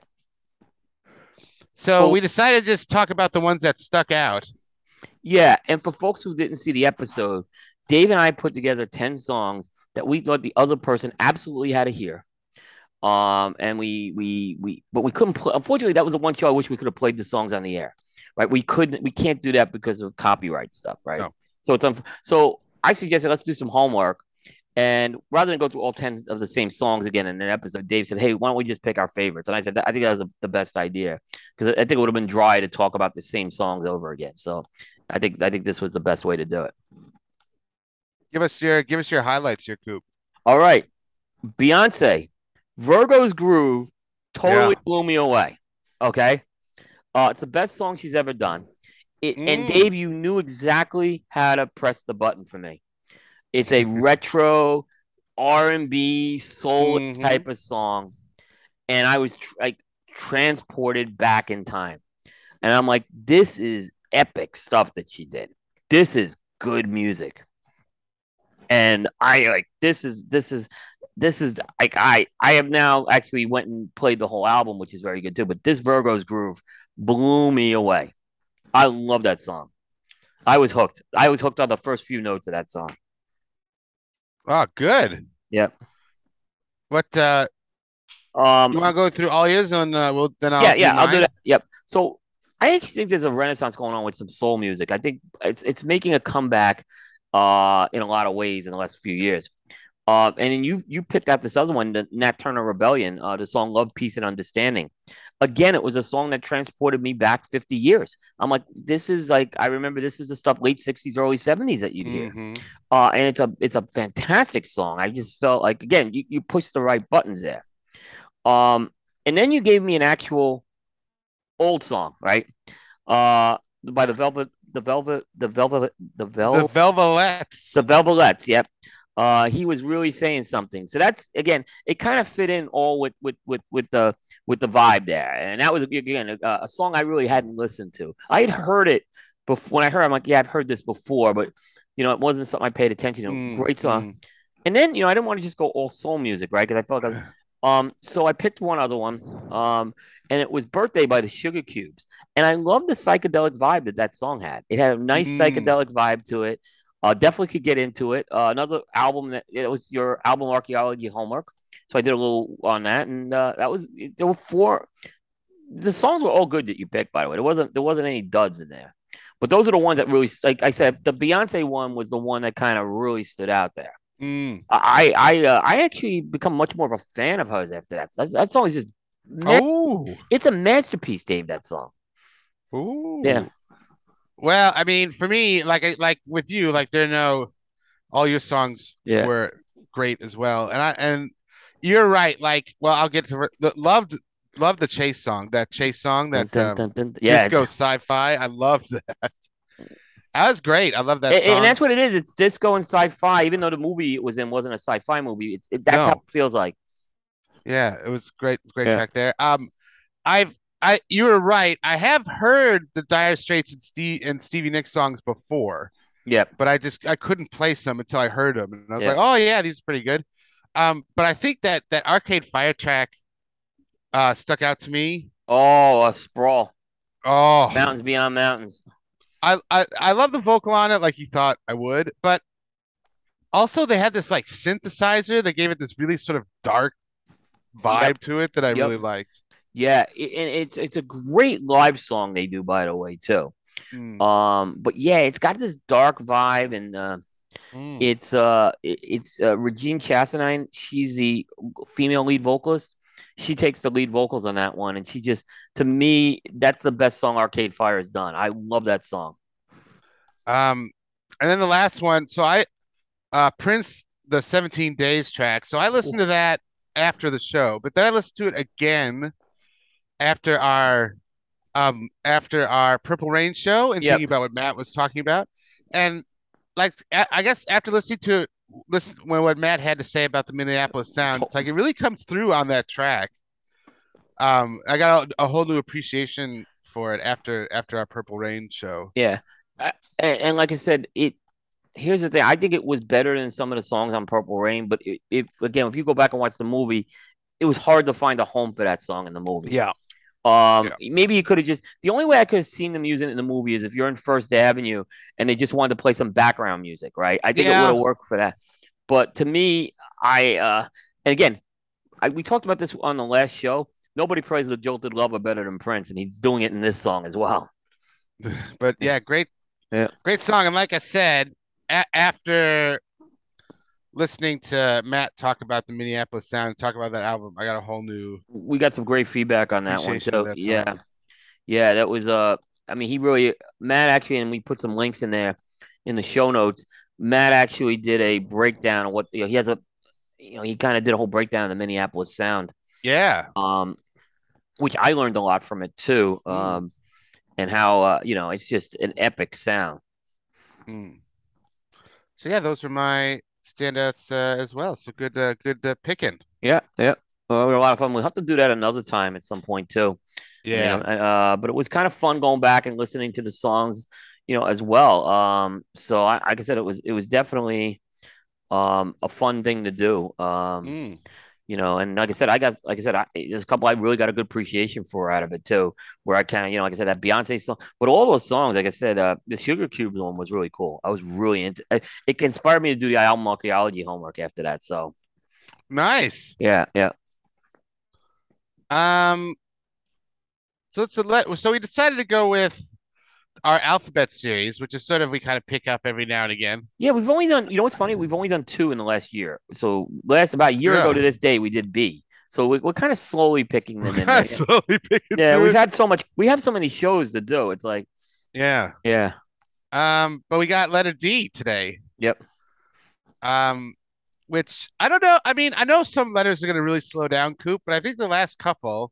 So Well- we decided to just talk about the ones that stuck out. Yeah, and for folks who didn't see the episode, Dave and I put together 10 songs that we thought the other person absolutely had to hear. Um, and we we we but we couldn't play unfortunately that was the one show I wish we could have played the songs on the air. Right? We couldn't we can't do that because of copyright stuff, right? No. So it's unf- so I suggested let's do some homework. And rather than go through all 10 of the same songs again in an episode, Dave said, Hey, why don't we just pick our favorites? And I said, I think that was the- the best idea because I think it would have been dry to talk about the same songs over again. So I think I think this was the best way to do it. Give us your give us your highlights here, Coop. All right, Beyonce, Virgo's Groove totally Yeah. blew me away. Okay, uh, it's the best song she's ever done. It, And Mm. Dave, you knew exactly how to press the button for me. It's a retro R and B soul Mhm. type of song, and I was tr- like transported back in time. And I'm like, this is epic stuff that she did. This is good music. And I like this is this is this is like I I have now actually went and played the whole album, which is very good too. But this Virgo's groove blew me away. I love that song. I was hooked. I was hooked on the first few notes of that song. Oh, good. Yep. What uh Um, you want to go through all yours and uh, we'll then I'll yeah, do yeah, I'll do that. Yep. So I actually think there's a renaissance going on with some soul music. I think it's it's making a comeback uh in a lot of ways in the last few years. Uh, and then you you picked out this other one, the Nat Turner Rebellion, uh, the song "Love, Peace, and Understanding." Again, it was a song that transported me back 50 years. I'm like, this is like I remember this is the stuff late 60s, early 70s that you'd hear. Mhm. Uh, and it's a it's a fantastic song. I just felt like again, you, you pushed the right buttons there. Um, and then you gave me an actual old song, right? Uh, by the Velvet, the Velvet, the Velvet, the Velvet, The Velvet, Velvelettes. the Velvelettes. Yep. Uh, he was really saying something. So that's again, it kind of fit in all with with with with the with the vibe there, and that was again a, a song I really hadn't listened to. I had heard it before when I heard, I'm like, yeah, I've heard this before, but you know, it wasn't something I paid attention to. Mm, Great song. mm. And then you know, I didn't want to just go all soul music, right? Because I felt like I was, um, so I picked one other one, um, and it was "Birthday" by the Sugar Cubes, and I love the psychedelic vibe that that song had. It had a nice Mm. psychedelic vibe to it. Uh, definitely could get into it. Uh, another album that it was your album archaeology homework, so I did a little on that, and uh, that was there were four. The songs were all good that you picked, by the way. There wasn't there wasn't any duds in there, but those are the ones that really, like I said, the Beyonce one was the one that kind of really stood out there. Mm. I I uh, I actually become much more of a fan of hers after that. That, that song is just man, Oh, it's a masterpiece, Dave. That song. Ooh. Yeah. Well, I mean, for me, like I like with you, like there are no all your songs yeah. were great as well. And I and you're right. Like, well, I'll get to the loved loved the Chase song, that Chase song, Dun, that dun, um dun, dun. Yeah, disco sci-fi. I love that. That was great. I love that and, and that's what it is. It's disco and sci-fi. Even though the movie it was in wasn't a sci-fi movie, it's it, that's how it feels like. yeah, it was great, great Yeah, track there. Um, I've I you were right. I have heard the Dire Straits and Steve and Stevie Nicks songs before, yeah, but I just I couldn't place them until I heard them, and I was yeah. like, oh yeah, these are pretty good. Um, but I think that that Arcade Fire track uh stuck out to me. Oh, a sprawl, Oh, mountains beyond mountains. I I I love the vocal on it, like you thought I would, but also they had this like synthesizer that gave it this really sort of dark Yep, vibe to it that I yep. really liked. Yeah, it, and it's it's a great live song they do, by the way, too. Mm, Um, but yeah, it's got this dark vibe, and uh, mm. it's uh, it- it's uh, Regine Chassagne. She's the female lead vocalist. She takes the lead vocals on that one, and she just, to me, that's the best song Arcade Fire has done. I love that song. Um, and then the last one, so I uh Prince the 17 Days track. So I listened to that after the show, but then I listened to it again after our um after our Purple Rain show and Yep. thinking about what Matt was talking about. And like I I guess after listening to it, listen when what Matt had to say about the Minneapolis sound, it's like it really comes through on that track. Um, I got a, a whole new appreciation for it after after our Purple Rain show. Yeah. I, and, and like I said, it here's the thing. I think it was better than some of the songs on Purple Rain, but if again, if you go back and watch the movie, it was hard to find a home for that song in the movie. Yeah, Um, yeah, maybe you could have just the only way I could have seen them using it in the movie is if you're in First Avenue and they just wanted to play some background music, right? I think it would have worked for that. But to me, I uh and again, I, we talked about this on the last show. Nobody prays the Jolted lover better than Prince, and he's doing it in this song as well. But yeah, great Yeah. great song. And like I said, a- after listening to Matt talk about the Minneapolis sound, talk about that album, I got a whole new We got some great feedback on that one So that Yeah. Yeah, that was uh I mean he really Matt actually and we put some links in there in the show notes. Matt actually did a breakdown of what you know, he has a you know, he kind of did a whole breakdown of the Minneapolis sound. Yeah. Um which I learned a lot from it too. Mm, Um and how uh you know, it's just an epic sound. mm. So yeah, those are my standouts uh, as well. So good, uh, good uh, picking. Yeah, yeah. Well, we had a lot of fun. We'll have to do that another time at some point too. You know, Yeah. uh, but it was kind of fun going back and listening to the songs, you know, as well. Um, so I, like I said, it was it was definitely um a fun thing to do. Um, Mm. You know, and like I said, I got like I said, I, there's a couple I really got a good appreciation for out of it too, where I kind of, you know, like I said, that Beyonce song, but all those songs, like I said, uh, the Sugar Cube one was really cool. I was really into it. It inspired me to do the album archaeology homework after that. So Nice. yeah, yeah. Um. So let's let. So we decided to go with our alphabet series, which is sort of we kind of pick up every now and again. Yeah, we've only done, you know what's funny? We've only done two in the last year. So last about a year ago to this day, we did B. So we, we're kind of slowly picking them in slowly picking Yeah, we've it. had so much, we have so many shows to do. It's like, Yeah. yeah, Um. But we got letter D today. yep. Um. Which I don't know. I mean, I know some letters are going to really slow down, Coop, but I think the last couple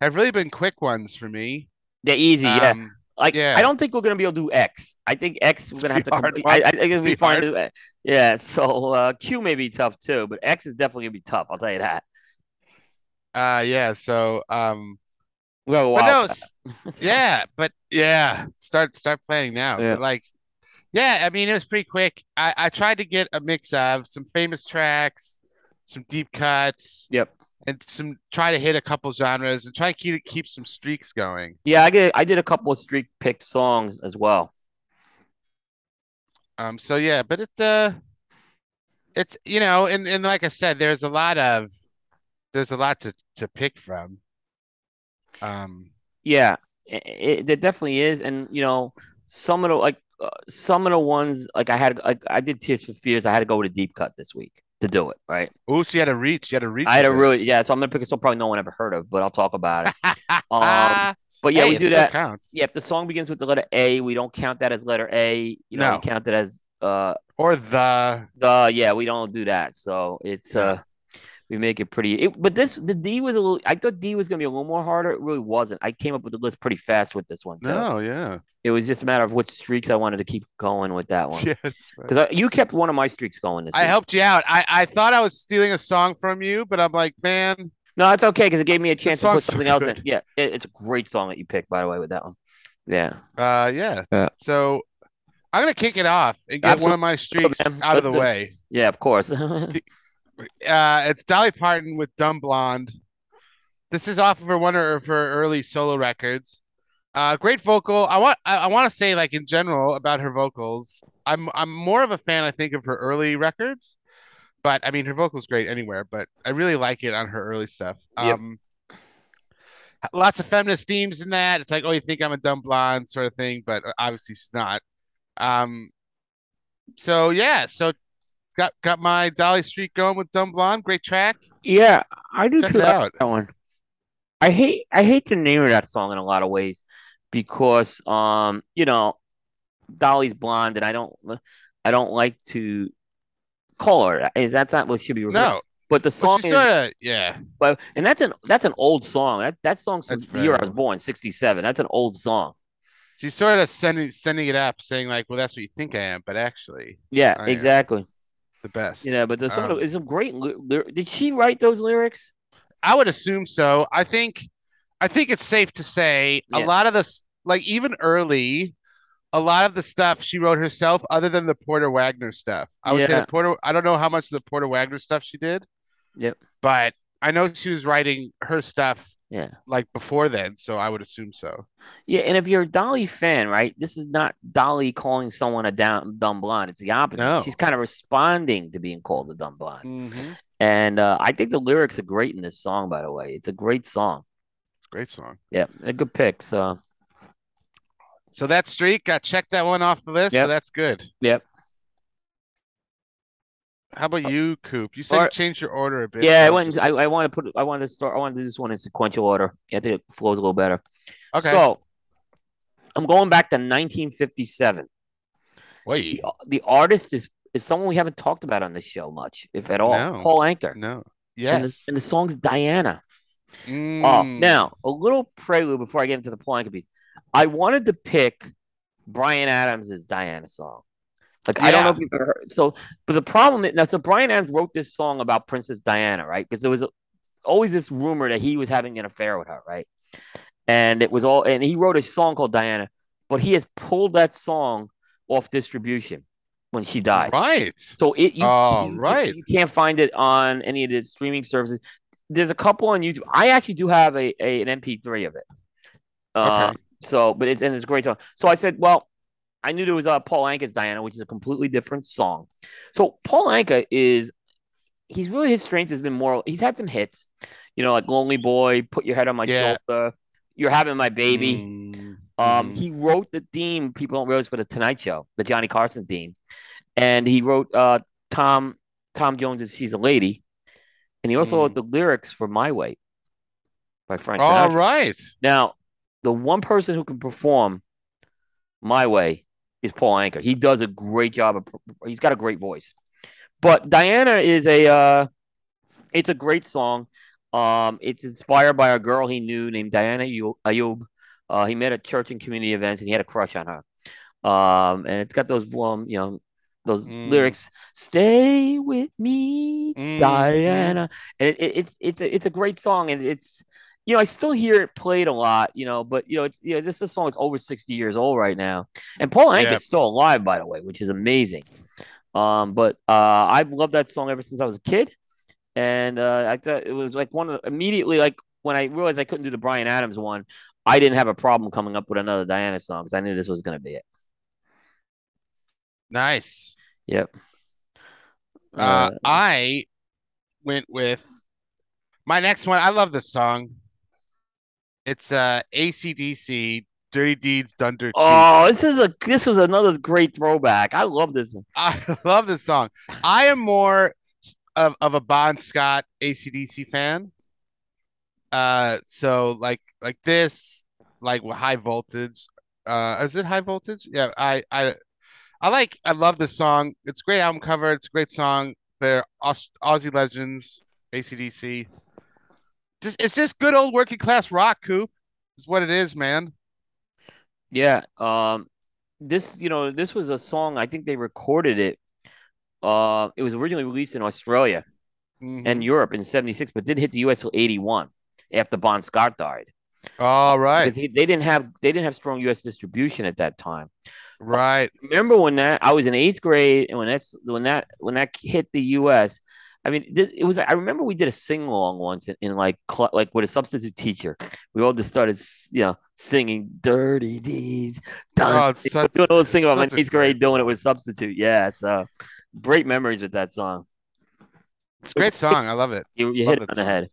have really been quick ones for me. They're easy. Yeah. Like, I don't think we're going to be able to do X. I think X, we're going to have to, complete, I. I think it'll be Be fine to. Yeah. So uh, Q may be tough too, but X is definitely going to be tough. I'll tell you that. Uh. Yeah. So. Um. We got a while. no, yeah, but yeah, start start planning now. Yeah. Like, yeah, I mean, it was pretty quick. I I tried to get a mix of some famous tracks, some deep cuts, Yep. And some try to hit a couple genres and try to keep keep some streaks going. Yeah, I get I did a couple of streak picked songs as well. Um, so yeah, but it's uh, it's you know, and and like I said, there's a lot of there's a lot to to pick from. Um, Yeah, it, it, there definitely is, and you know, some of the like uh, some of the ones like I had like I did Tears for Fears. I had to go with a deep cut this week to do it. Right. ooh, so you had a reach, you had a reach. I had a really yeah. So I'm gonna pick a song probably no one ever heard of, but I'll talk about it. it. Um, but yeah, Hey, we do that. counts. Yeah, if the song begins with the letter A, we don't count that as letter A. You know, No. we count it as uh Or the the yeah. We don't do that. So it's Yeah. uh we make it pretty. It, but this the D was a little. I thought D was gonna be a little more harder. It really wasn't. I came up with the list pretty fast with this one too. no, yeah, It was just a matter of which streaks I wanted to keep going with that one. yeah, that's right. Because you kept one of my streaks going I week. helped you out. I I thought I was stealing a song from you, but I'm like, man, No, it's okay because it gave me a chance to put song's so something else in. Yeah, it, it's a great song that you picked, by the way, with that one. Yeah. uh, yeah. Yeah. So I'm gonna kick it off and get one of my streaks man. out of the it. way. Yeah, of course. Uh, it's Dolly Parton with Dumb Blonde. This is off of her one of her early solo records. Uh, great vocal. I want I, I want to say like in general about her vocals. I'm I'm more of a fan I think of her early records, but I mean her vocals great anywhere. But I really like it on her early stuff. Yep. Um, lots of feminist themes in that. It's like oh you think I'm a dumb blonde sort of thing, but obviously she's not. Um, so yeah, so got got my Dolly Street going with Dumb Blonde. Great track. yeah, I do Check too. That one. I hate I hate the name of that song in a lot of ways because um you know Dolly's blonde and I don't I don't like to call her that's not what should be referred. No, But the but song she is yeah. but and that's an that's an old song. That that song's from the year I was born, 67. That's an old song. She's sort of sending sending it up, saying like, "Well, that's what you think I am, but actually, Yeah, I am exactly. The best." You know, but the song Um, is some great ly- Did she write those lyrics? I would assume so. I think, I think it's safe to say a lot of this, like even early, a lot of the stuff she wrote herself, other than the Porter Wagoner stuff. I would say the Porter. I don't know how much of the Porter Wagoner stuff she did, Yep. but I know she was writing her stuff Yeah. like before then, so I would assume so. Yeah, and if you're a Dolly fan, right, this is not Dolly calling someone a down, dumb blonde. It's the opposite. No. She's kind of responding to being called a dumb blonde. Mm-hmm. And uh, I think the lyrics are great in this song, by the way. It's a great song. It's a great song. Yeah, a good pick. So, So that streak, I checked that one off the list, Yep. so that's good. yep. How about you, Coop? You said Or- you changed your order a bit. Yeah, I went. I, I want to put. I wanted to start. I wanted to do this one in sequential order. I think it flows a little better. okay. So, I'm going back to 1957. Wait, The, the artist is is someone we haven't talked about on this show much, if at all. No. Paul Anka. no. And the, Yes. and the song's Diana. Oh, Mm. now a little prelude before I get into the Paul Anka piece. I wanted to pick Bryan Adams' Diana song. Like I don't know if you've ever heard. So, but the problem is now. So Bryan Adams wrote this song about Princess Diana, right? Because there was always this rumor that he was having an affair with her, right? And it was all. And he wrote a song called Diana, but he has pulled that song off distribution when she died. Right. So it you, Oh, you- right. you can't find it on any of the streaming services. There's a couple on YouTube. I actually do have a, a an MP3 of it. Uh, Okay. So, but it's and it's a great song. So I said, well, I knew there was uh, Paul Anka's Diana, which is a completely different song. So Paul Anka is he's really his strength has been more. He's had some hits, you know, like Lonely Boy, Put Your Head on My Yeah. Shoulder, You're Having My Baby. Mm, Um, mhm. he wrote the theme people don't realize for the Tonight Show, the Johnny Carson theme, and he wrote uh Tom Tom Jones's "She's a Lady," and he also Mm. wrote the lyrics for "My Way" by Frank All Sinatra. right. Now, the one person who can perform "My Way" is Paul Anka. He does a great job of. He's got a great voice, but Diana is a. Uh, it's a great song. Um, it's inspired by a girl he knew named Diana Ayu- Ayub. Uh, he met at church and community events, and he had a crush on her. Um, and it's got those, um, you know, those Mm. lyrics. Stay with me, Mm, Diana. And it, it, it's it's a, it's a great song, and it's you know, I still hear it played a lot, you know, but you know, it's you know, this, this song is over 60 years old right now. And Paul Anka Yeah. is still alive, by the way, which is amazing. Um, but uh I've loved that song ever since I was a kid. And uh I thought it was like one of the immediately like when I realized I couldn't do the Bryan Adams one, I didn't have a problem coming up with another Diana song because I knew this was gonna be it. Nice. Yep. Uh, Uh, I went with my next one. I love this song. It's uh AC/DC Dirty Deeds Done Dirt Cheap. oh, this is a this was another great throwback. I love this. one. I love this song. I am more of, of a Bon Scott AC/DC fan. Uh, so like like this, like high voltage. Uh, is it high voltage? Yeah, I I I like I love this song. It's a great album cover. It's a great song. They're Aus Aussie legends, AC/DC. Just it's just good old working class rock, Coop. Is what it is, man. Yeah. Um, this you know this was a song. I think they recorded it. Uh, it was originally released in Australia Mhm. and Europe in '76, but didn't hit the U.S. till '81 after Bon Scott died. All right, because he, they didn't have they didn't have strong U.S. distribution at that time. right. Remember when that I was in eighth grade and when that's when that when that hit the U.S. I mean, this, it was. I remember we did a sing along once in, in like cl- like with a substitute teacher. We all just started, you know, singing "Dirty Deeds." Oh, it's such, doing a sing about my eighth grade doing it song. with substitute. Yeah, so great memories with that song. It's a great song. I love it. You you Love hit it on the head.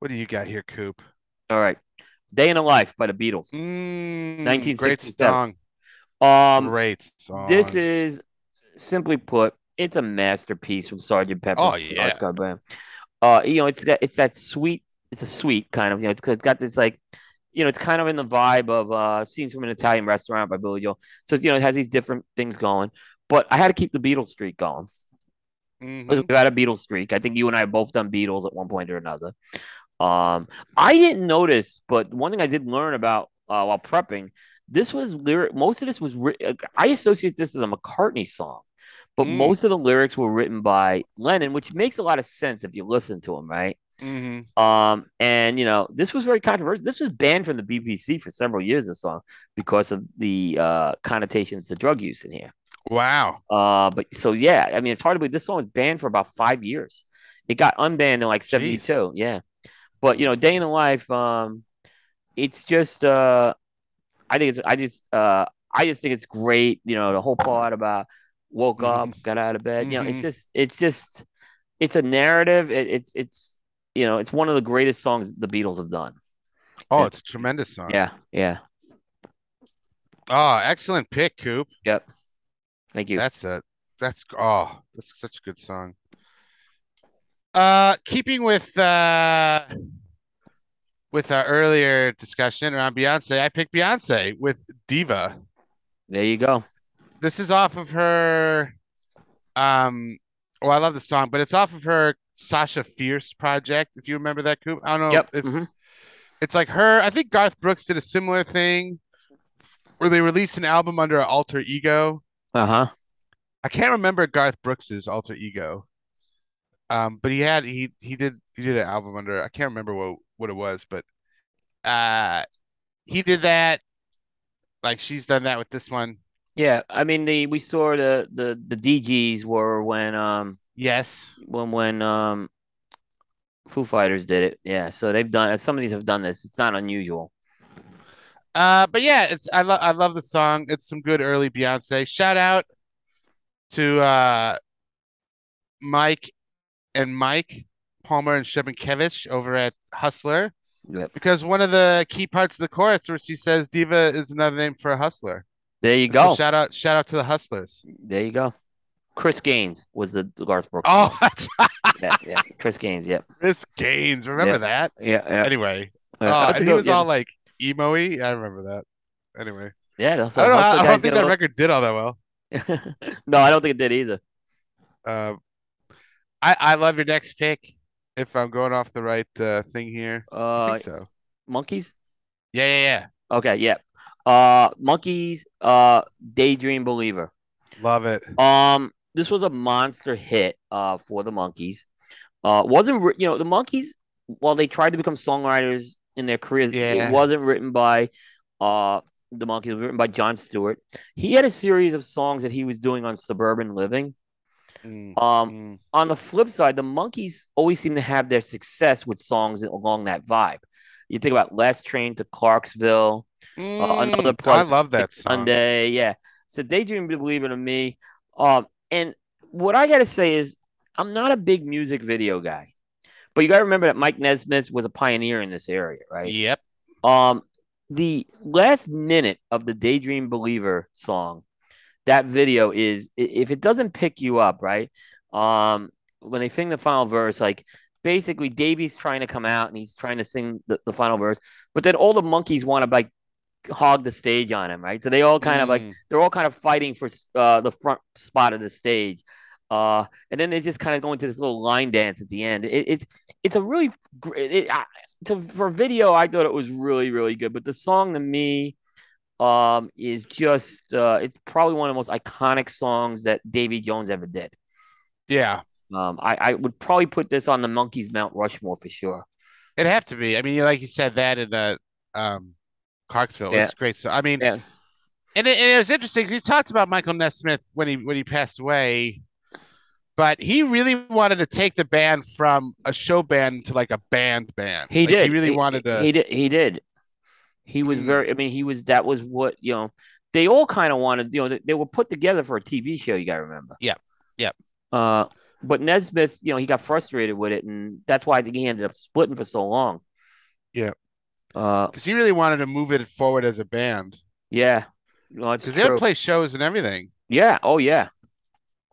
What do you got here, Coop? All right, "Day in a Life" by the Beatles. Mm, great song. Um, Great song. This is simply put, it's a masterpiece from Sergeant Pepper's Oh, yeah. Club Uh, you know, it's got it's that sweet, it's a sweet kind of, you know, it's, it's got this like, you know, it's kind of in the vibe of uh scenes from an Italian restaurant by Billy Joel. So you know, it has these different things going. But I had to keep the Beatles streak going. Mhm. We've had a Beatles streak. I think you and I have both done Beatles at one point or another. Um, I didn't notice, but one thing I did learn about uh, while prepping, this was lyric. Most of this was I associate this as a McCartney song, but Mm. most of the lyrics were written by Lennon, which makes a lot of sense if you listen to him, right? Mhm. Um, and you know, this was very controversial. This was banned from the BBC for several years. This song because of the uh, connotations to drug use in here. Wow. Uh, but so yeah, I mean, it's hard to believe this song was banned for about five years. It got unbanned in like Jeez. '72. Yeah, but you know, Day in the Life. Um, it's just uh, I think it's I just uh, I just think it's great. You know, the whole part about woke up, Mhm. got out of bed. You know, it's Mhm. just it's just it's a narrative. It, it's it's you know, it's one of the greatest songs the Beatles have done. Oh, Yeah. it's a tremendous song. Yeah, yeah. Oh, excellent pick, Coop. Yep. Thank you. That's a that's oh, that's such a good song. Uh, keeping with uh with our earlier discussion around Beyonce, I picked Beyonce with Diva. there you go. This is off of her um well, I love the song, but it's off of her Sasha Fierce project, if you remember that, Coop. I don't know Yep. if mhm. it's like her. I think Garth Brooks did a similar thing where they released an album under an alter ego. Uh huh. I can't remember Garth Brooks's alter ego. Um, but he had he he did he did an album under I can't remember what what it was, but uh he did that. Like she's done that with this one. Yeah, I mean the we saw the the the Dee Gees were when um Yes. when when um Foo Fighters did it. Yeah, so they've done some of these have done this. It's not unusual. Uh, but yeah, it's I love I love the song. It's some good early Beyonce. Shout out to uh Mike and Mike Palmer and Shebenkevich over at Hustler Yep. because one of the key parts of the chorus where she says diva is another name for a hustler. There you So go. shout out shout out to the hustlers. There you go. Chris Gaines was the, the Garth Brooks. Oh, yeah, yeah. Chris Gaines. Yep. Chris Gaines. Remember Yeah. that? Yeah, yeah. Anyway, yeah. oh, and he was yeah. all like emo I remember that. Anyway, yeah. that's I don't know. I, don't think that record did all that well. no, I don't think it did either. Um, I I love your next pick. If I'm going off the right uh, thing here, I Uh, think so. Monkees. Yeah, yeah, yeah. Okay, yeah. Uh, Monkees. Uh, Daydream Believer. Love it. Um, this was a monster hit uh for the Monkees. Uh, wasn't re- you know the Monkees while they tried to become songwriters in their careers, Yeah. it wasn't written by uh the Monkees. It was written by John Stewart. He had a series of songs that he was doing on Suburban Living. Mm, Um, mm. on the flip side, the Monkees always seem to have their success with songs along that vibe. You think about Last Train to Clarksville, uh, another Mm, I love that song. Sunday, yeah. So Daydream Believer to me. Um, and what I gotta say is I'm not a big music video guy, but you gotta remember that Mike Nesmith was a pioneer in this area, right? Yep. Um, the last minute of the Daydream Believer song, that video is if it doesn't pick you up, right? Um, when they sing the final verse, like basically Davey's trying to come out and he's trying to sing the, the final verse, but then all the Monkees want to like hog the stage on him, right? So they all kind of like Mm. they're all kind of fighting for uh, the front spot of the stage. Uh, and then they just kind of go into this little line dance at the end. It, it's it's a really great. It, I, to, for video, I thought it was really really good. But the song to me, um, is just uh, it's probably one of the most iconic songs that Davy Jones ever did. Yeah. Um, I, I would probably put this on the Monkees Mount Rushmore for sure. It'd have to be. I mean, like you said, that in the um Clarksville. Yeah. It's great. So I mean, Yeah. and it, and it was interesting he talked about Michael Nesmith when he when he passed away, but he really wanted to take the band from a show band to like a band band. He Like, did. He really wanted to. He did. He did. He was Mm. very. I mean, he was. That was what you know. They all kind of wanted. You know, they, they were put together for a TV show. You got to remember. Yep. Yep. Uh, but Nesmith, you know, he got frustrated with it, and that's why I think he ended up splitting for so long. Yeah. Uh, because he really wanted to move it forward as a band. yeah. No, Because they would play shows and everything. Yeah. Oh yeah.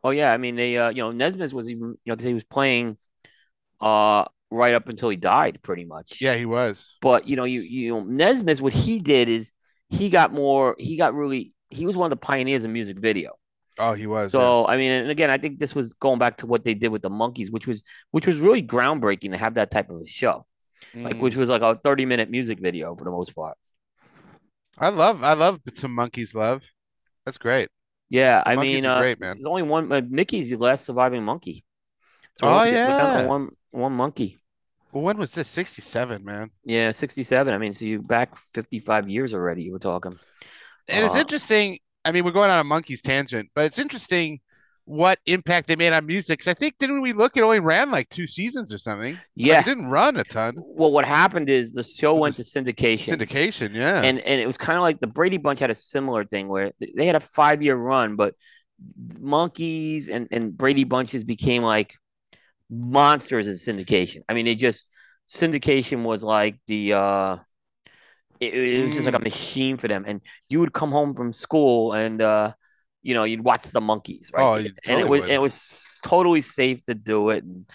Oh yeah. I mean, they. Uh, you know, Nesmith was even. You know, because he was playing. Uh, right up until he died, pretty much. Yeah, he was. But you know, you you know, Nesmith, what he did is he got more. He got really. He was one of the pioneers of music video. Oh, he was. So I mean, and again, I think this was going back to what they did with the Monkees, which was which was really groundbreaking to have that type of a show, yeah. like Mm. which was like a thirty minute music video for the most part. I love, I love some Monkees. Love. That's great. Yeah, I Monkees mean, uh, great, man. there's only one. Uh, Mickey's the last surviving monkey. So Oh, we're- we're down to yeah. one one monkey. Well, when was this? Sixty-seven, man. Yeah, sixty seven. I mean, so you back fifty five years already. You were talking. And it's Uh, interesting. I mean, we're going on a Monkees tangent, but it's interesting what impact they made on music. 'Cause I think didn't we look? It only ran like two seasons or something. Like, Yeah. it didn't run a ton. Well, what happened is the show went to syndication. Syndication, yeah. and and it was kind of like the Brady Bunch had a similar thing where they had a five year run, but Monkees and and Brady Bunches became like monsters in syndication. I mean, it just syndication was like the uh, it, it was just like a Mm. machine for them. And you would come home from school and uh, you know, you'd watch the Monkees, right? Oh, and it was would. it was totally safe to do it. And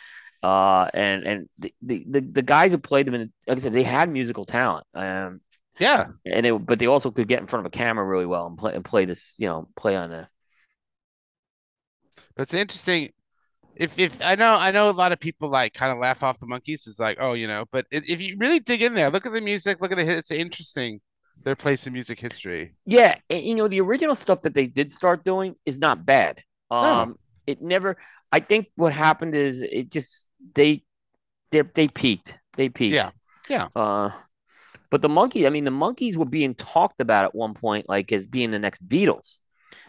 uh, and and the, the the guys who played them, in, like I said, they had musical talent. Um, yeah. and it, but they also could get in front of a camera really well and play and play this, you know, play on the. But it's interesting. If if I know I know a lot of people like kind of laugh off the Monkees. It's like, oh, you know, but if if you really dig in there, look at the music, look at the hits. It's interesting. Their place in music history. Yeah, and, you know, the original stuff that they did start doing is not bad. Um, it never. I think what happened is it just they they they peaked. They peaked. Yeah, yeah. Uh, but the monkey, I mean, the Monkees were being talked about at one point, like as being the next Beatles.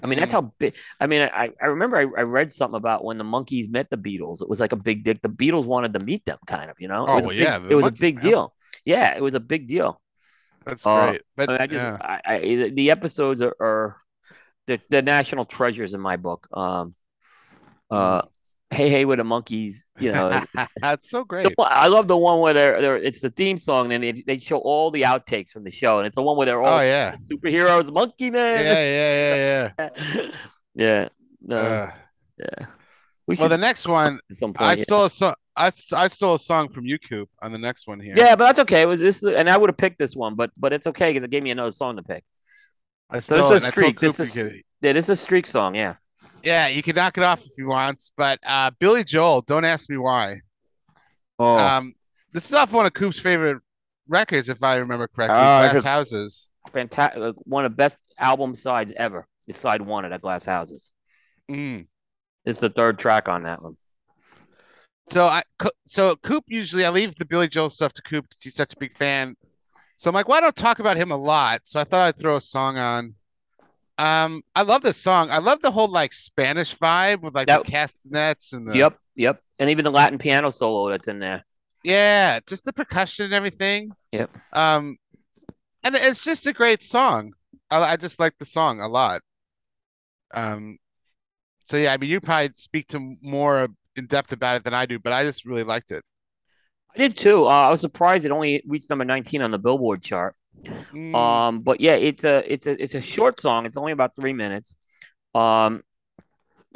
I mean, that's Mm. how big. I mean, I, I remember I, I read something about when the Monkees met the Beatles. It was like a big dick. The Beatles wanted to meet them, kind of. You know, it Oh, was a well, big, yeah, it was a big man. deal. Yeah, it was a big deal. That's Uh, great. But I, mean, I just, yeah. I, I, the- episodes are, are the, the national treasures in my book. Um, uh, hey, hey, with the Monkees, you know. That's so great. one- I love the one where they're, they're it's the theme song, and they they show all the outtakes from the show, and it's the one where they're all Oh yeah. superheroes, Monkey Man. yeah, yeah, Yeah, yeah. no, Uh, yeah. We well, the next one, some I point. yeah. stole a song. I, I stole a song from you, Coop, on the next one here. Yeah, but that's okay. It was this, and I would have picked this one, but but it's okay because it gave me another song to pick. I So stole this it. is I streak. This is- could- Yeah, this is a streak song. Yeah. yeah, you can knock it off if you want, but uh, Billy Joel, don't ask me why. Oh, Um, this is off one of Coop's favorite records, if I remember correctly. Oh, Glass Houses. fantastic! One of the best album sides ever. It's side one of the Glass Houses. Mm. It's the third track on that one. So I so Coop usually I leave the Billy Joel stuff to Coop because he's such a big fan. So I'm like, why don't talk about him a lot? So I thought I'd throw a song on. Um, I love this song. I love the whole like Spanish vibe with like That the castanets and the yep, yep. And even the Latin piano solo that's in there. yeah, just the percussion and everything. Yep. Um, and it's just a great song. I, I just like the song a lot. Um, so yeah, I mean, you probably speak to more in depth about it than I do, but I just really liked it. I did too. Uh, I was surprised it only reached number 19 on the Billboard chart. Mm, Um, but yeah, it's a it's a it's a short song. It's only about three minutes. Um,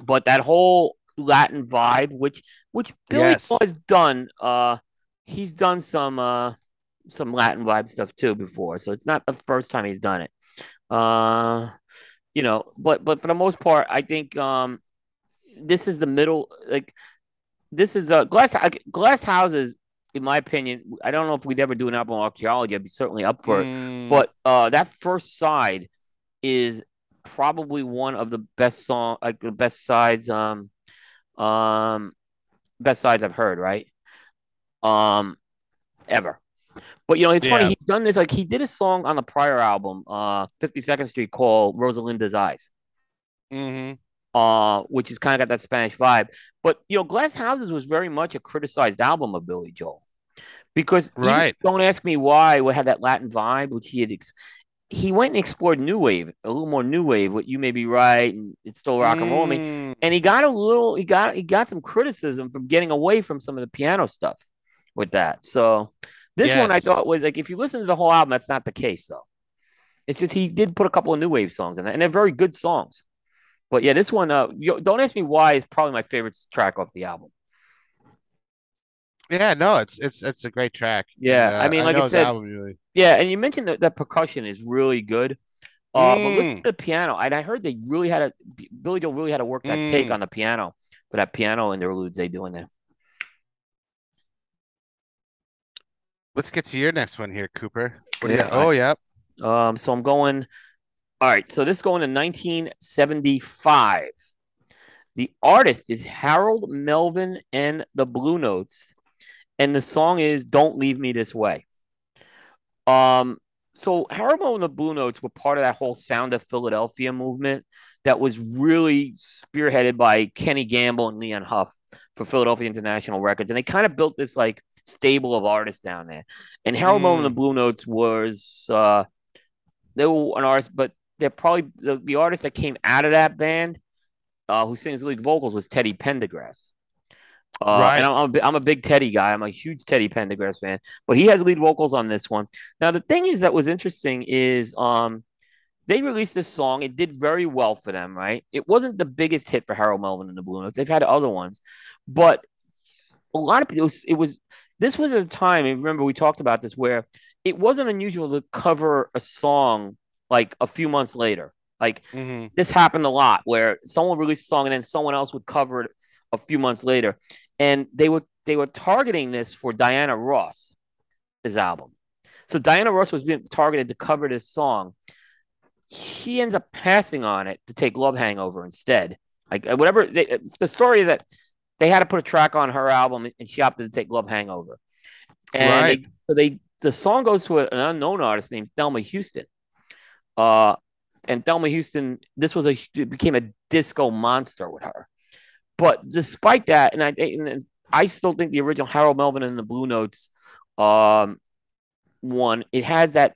but that whole Latin vibe, which which Billy yes. has done, uh, he's done some uh some Latin vibe stuff too before, so it's not the first time he's done it. Uh, you know, but but for the most part, I think um this is the middle like this is a glass glass houses in my opinion i don't know if we'd ever do an album on archaeology i'd be certainly up for it. Mm, but uh that first side is probably one of the best song like the best sides um um best sides i've heard right? Um ever. But you know it's funny he's done this like he did a song on the prior album uh 52nd street called rosalinda's eyes. Hmm uh, which is kind of got that Spanish vibe. But you know, Glass Houses was very much a criticized album of Billy Joel because Right. don't ask me why we had that Latin vibe, which he had. Ex- he went and explored new wave, a little more new wave. What you may be right, and it's still rock and roll me. Mm, And he got a little, he got he got some criticism from getting away from some of the piano stuff with that. So this one I thought was like, if you listen to the whole album, that's not the case though. It's just he did put a couple of new wave songs in it, and they're very good songs. But yeah, this one, uh, you, don't ask me why is probably my favorite track off the album. Yeah, no, it's it's it's a great track, Yeah, I uh, mean, like I his said, really. yeah, and you mentioned that that percussion is really good. Uh, but listen Mm, to the piano, and I heard they really had a Billy Joel really had to work that take mm. on the piano for that piano in the interludes they do in there. Let's get to your next one here, Cooper. You got? Yeah. Oh, yeah. Um. So I'm going. All right. So this is going to 1975. The artist is Harold Melvin and the Blue Notes, and the song is "Don't Leave Me This Way." Um, so Haribo and the Blue Notes were part of that whole Sound of Philadelphia movement that was really spearheaded by Kenny Gamble and Leon Huff for Philadelphia International Records, and they kind of built this like stable of artists down there. And Haribo and the Mm, Blue Notes was uh, they were an artist, but they're probably the, the artist that came out of that band uh, who sings lead vocals was Teddy Pendergrass. Uh, and. I'm, I'm, a, I'm a big Teddy guy. I'm a huge Teddy Pendergrass fan, but he has lead vocals on this one. Now, the thing is that was interesting is um, they released this song. It did very well for them, right? It wasn't the biggest hit for Harold Melvin and the Blue Notes. They've had other ones, but a lot of people, it was, it was this was a time, and remember we talked about this, where it wasn't unusual to cover a song like a few months later. Like hmm this happened a lot where someone released a song and then someone else would cover it a few months later. And they were they were targeting this for Diana Ross, his album. So Diana Ross was being targeted to cover this song. She ends up passing on it to take Love Hangover instead. Like uh, whatever they, the story is that they had to put a track on her album and she opted to take Love Hangover. And Right. they so they the song goes to an unknown artist named Thelma Houston. Uh, and Thelma Houston, this was a became a disco monster with her. But despite that, and I and I still think the original Harold Melvin and the Blue Notes um, one, it has that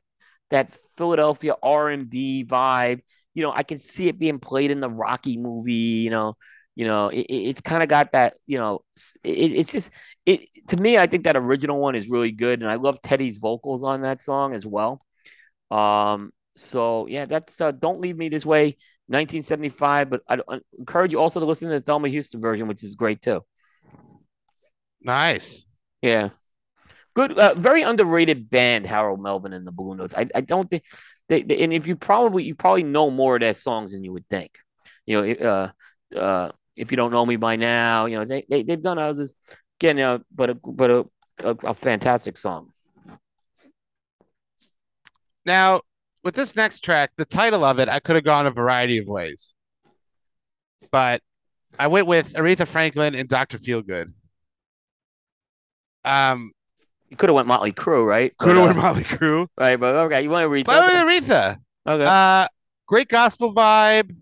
that Philadelphia R and B vibe. You know, I can see it being played in the Rocky movie. You know, you know, it, it's kind of got that. You know, it, it's just it to me. I think that original one is really good, and I love Teddy's vocals on that song as well. Um, so yeah, that's uh, "Don't Leave Me This Way," 1975. But I, I encourage you also to listen to the Thelma Houston version, which is great too. Nice. Yeah, good, uh, very underrated band, Harold Melvin and the Blue Notes. I, I don't think they, they, and if you probably you probably know more of their songs than you would think. You know, uh, uh, if you don't know me by now, you know they, they they've done others. Again, uh, but a but a, a, a fantastic song. Now, with this next track, the title of it, I could have gone a variety of ways, but I went with Aretha Franklin and Dr. Feelgood. Um, You could have went Motley Crue, right? could have But, went uh, Motley Crue. Right, but okay, you want to read But? Aretha, Okay. uh, great gospel vibe.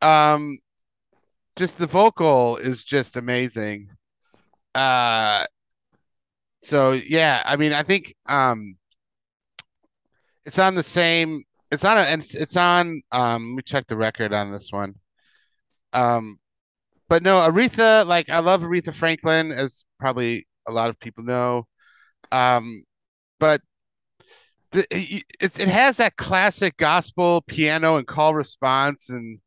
Um, just the vocal is just amazing. Uh, so yeah, I mean, I think um, it's on the same. It's on a, and it's, it's on. Um, let me check the record on this one. Um, but no, Aretha, like I love Aretha Franklin, as probably a lot of people know. Um, but the, it, it has that classic gospel piano and call response and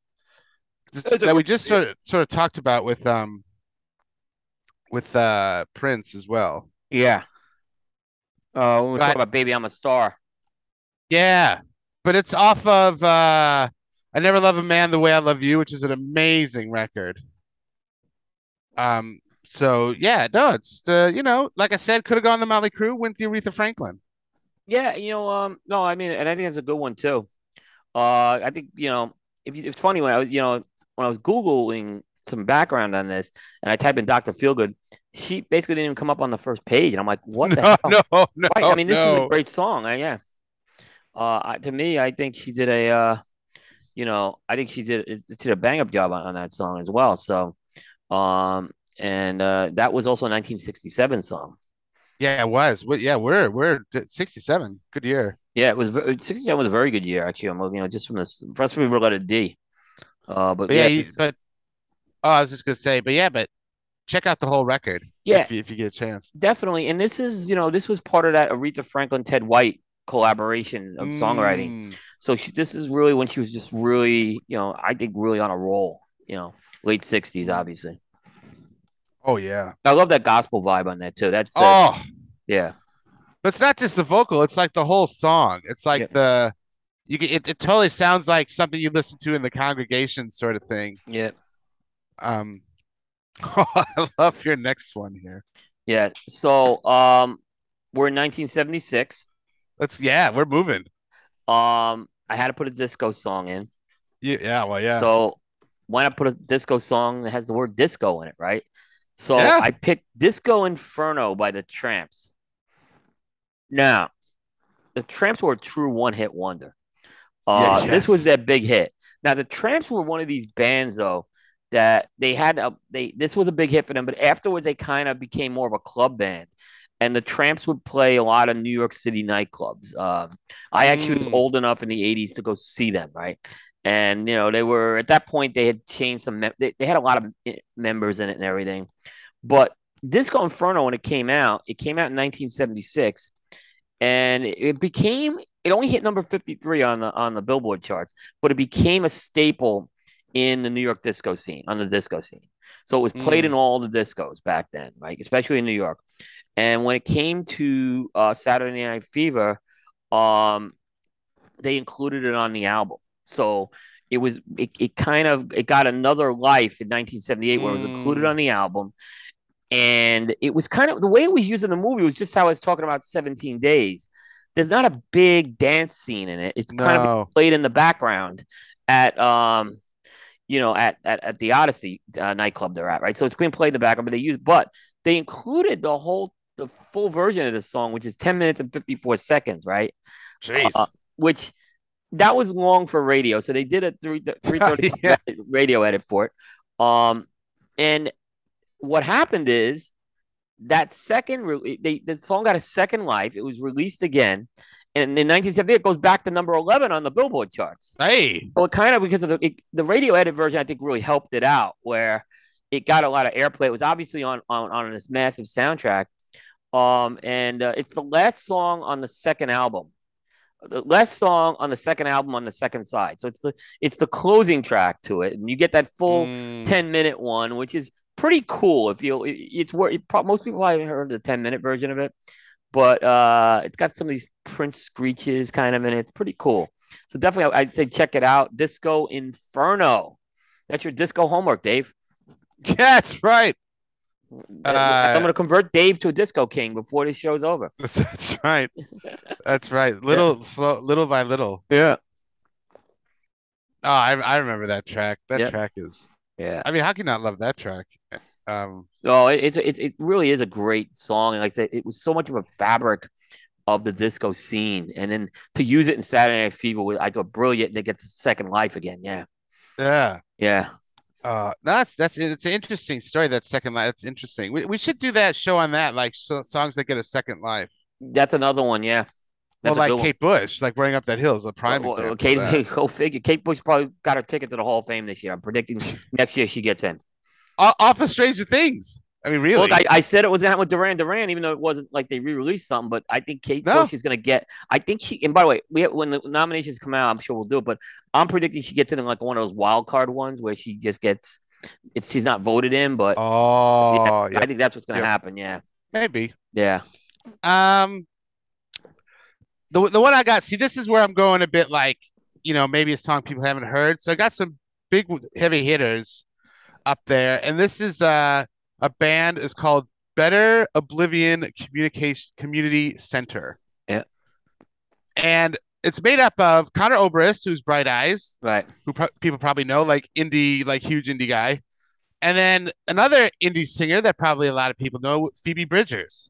that we just sort of sort of talked about with um with uh Prince as well. yeah. Uh, when we Right. talk about Baby, I'm a Star. Yeah, but it's off of uh I Never Love a Man the Way I Love You, which is an amazing record. Um, so yeah, no, it's uh, you know, like I said, could have gone the Motley Crue, went the Aretha Franklin. Yeah, you know, um, no, I mean, and I think that's a good one too. Uh, I think you know, if you, it's funny when I was, you know, when I was googling some background on this, and I type in Dr. Feelgood, she basically didn't even come up on the first page, and I'm like, what the No, hell? no, no, Right. I mean, this is a great song. Uh, yeah. Uh, I, to me, I think she did a, uh, you know, I think she did she did a bang up job on, on that song as well. So, um, and uh, that was also a 1967 song. Yeah, it was. Well, yeah, we're we're 67. Good year. Yeah, it was 67 was a very good year actually. I'm looking at just from this first we were got a D. Uh, but, But yeah, yeah, you, but oh, I was just gonna say, but yeah, but check out the whole record. Yeah. if you, if you get a chance. definitely. And this is, you know, this was part of that Aretha Franklin Ted White collaboration of songwriting. Mm, So she, this is really when she was just really, you know, I think really on a roll. You know, late 60s, obviously. oh yeah. I love that gospel vibe on that too. That's uh, Oh, yeah, but it's not just the vocal; it's like the whole song. It's like Yeah. the you it, it totally sounds like something you listen to in the congregation, sort of thing. yeah, Um, I love your next one here. yeah. So um, we're in 1976. Let's yeah, we're moving. Um, I had to put a disco song in. Yeah, yeah, well, yeah. So why not put a disco song that has the word disco in it, right? So Yeah. I picked Disco Inferno by the Tramps. Now, the Tramps were a true one-hit wonder. Uh, Yeah, This was their big hit. Now, the Tramps were one of these bands, though, that they had a they. This was a big hit for them, but afterwards they kind of became more of a club band. And the Tramps would play a lot of New York City nightclubs. Um, I actually was Mm. old enough in the '80s to go see them, right? And you know they were at that point they had changed some. Mem- they, they had a lot of members in it and everything. But Disco Inferno, when it came out, it came out in 1976, and it, it became it only hit number 53 on the on the Billboard charts, but it became a staple in the New York disco scene on the disco scene. So it was played Mm. in all the discos back then, right? Especially in New York. And when it came to uh, Saturday Night Fever, um, they included it on the album. So it was it, it kind of it got another life in 1978 where it was included Mm. on the album. And it was kind of the way it was used in the movie was just how I was talking about 17 days. There's not a big dance scene in it. It's kind of played in the background at um you know at at, at the Odyssey uh, nightclub they're at right so it's being played in the background but they use but they included the whole the full version of this song which is 10 minutes and 54 seconds right Jeez. Uh, which that was long for radio so they did a 3 330 Yeah. radio edit for it um and what happened is that second re- they the song got a second life it was released again and in 1978 it goes back to number 11 on the billboard charts hey. well, kind of because of the it, the radio edit version, I think really helped it out, where it got a lot of airplay. It was obviously on on, on this massive soundtrack, um, and uh, it's the last song on the second album, the last song on the second album on the second side. So it's the it's the closing track to it, and you get that full Mm. ten minute one, which is pretty cool. If you, it, it's where it, most people haven't heard the ten minute version of it, but uh, it's got some of these Prince screeches kind of in it. It's pretty cool. So definitely, I'd say check it out. Disco Inferno. That's your disco homework, Dave. Yeah, that's right. I'm Uh, going to convert Dave to a disco king before this show's over. That's, right. That's right. Little slow, little by little. Yeah. Oh, I I remember that track. That Yep. track is. Yeah. I mean, how can you not love that track? Um, Oh, it's it's it really is a great song, and like I said, it was so much of a fabric of the disco scene, and then to use it in Saturday Night Fever was I thought brilliant. And it gets a second life again. Yeah, yeah. yeah, Uh, that's that's it's an interesting story. That second life. That's interesting. We we should do that show on that, like so, songs that get a second life. that's another one. Yeah, Well, that's a like good one. Kate Bush, like running up that hill is a prime Well, example. well, Kate, go figure. Kate Bush probably got her ticket to the Hall of Fame this year. I'm predicting next year she gets in. Off of Stranger Things. I mean, really? Look, I, I said it was happen with Duran Duran, even though it wasn't like they re-released something. But I think Kate No. Bush is gonna get. I think she. And by the way, we have, when the nominations come out, I'm sure we'll do it. But I'm predicting she gets in like one of those wild card ones where she just gets. It's she's not voted in, but oh, yeah, I think that's what's gonna Yep. happen. Yeah, maybe. yeah, Um, the the one I got. See, this is where I'm going a bit like, you know, maybe a song people haven't heard. So I got some big heavy hitters up there, and this is uh, a band is called Better Oblivion Communication Community Center. Yeah. And it's made up of Conor Oberst, who's Bright Eyes, right. who pro- people probably know, like indie, like huge indie guy. And then another indie singer that probably a lot of people know, Phoebe Bridgers.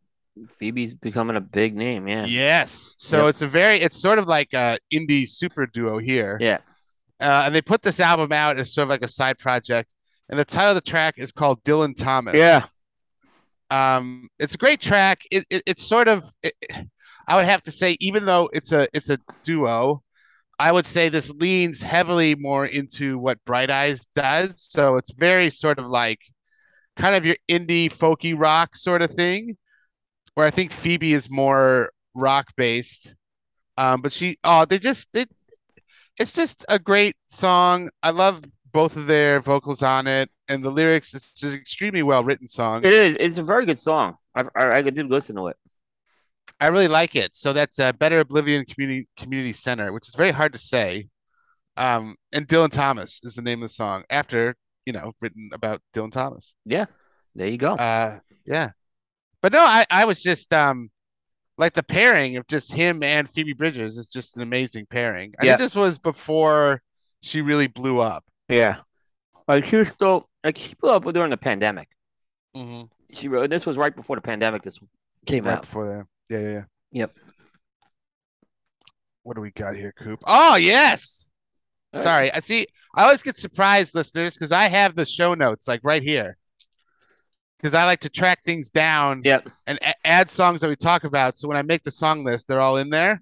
Phoebe's becoming a big name. Yeah, Yes. So Yep. it's a very, it's sort of like a indie super duo here. yeah. Uh, and they put this album out as sort of like a side project. And the title of the track is called Dylan Thomas. yeah. Um, it's a great track. It, it it's sort of, it, I would have to say, even though it's a it's a duo, I would say this leans heavily more into what Bright Eyes does. So it's very sort of like kind of your indie folky rock sort of thing, where I think Phoebe is more rock based. Um, but she, oh, they just it, it's just a great song. I love both of their vocals on it, and the lyrics. It's an extremely well written song. It is. It's a very good song. I I, I did listen to it. I really like it. So that's uh, Better Oblivion Community Community Center, which is very hard to say. Um, and Dylan Thomas is the name of the song after you know written about Dylan Thomas. Yeah, there you go. Uh, yeah, but no, I I was just um like the pairing of just him and Phoebe Bridgers is just an amazing pairing. I Yeah. think this was before she really blew up. Yeah, like she was still like she blew up during the pandemic. Mhm. She wrote this was right before the pandemic. This came Right out. before that. Yeah, yeah, yeah. Yep. What do we got here, Coop? Oh yes. All right. Sorry. I see. I always get surprised, listeners, because I have the show notes like right here. Because I like to track things down Yep. and a- add songs that we talk about. So when I make the song list, they're all in there.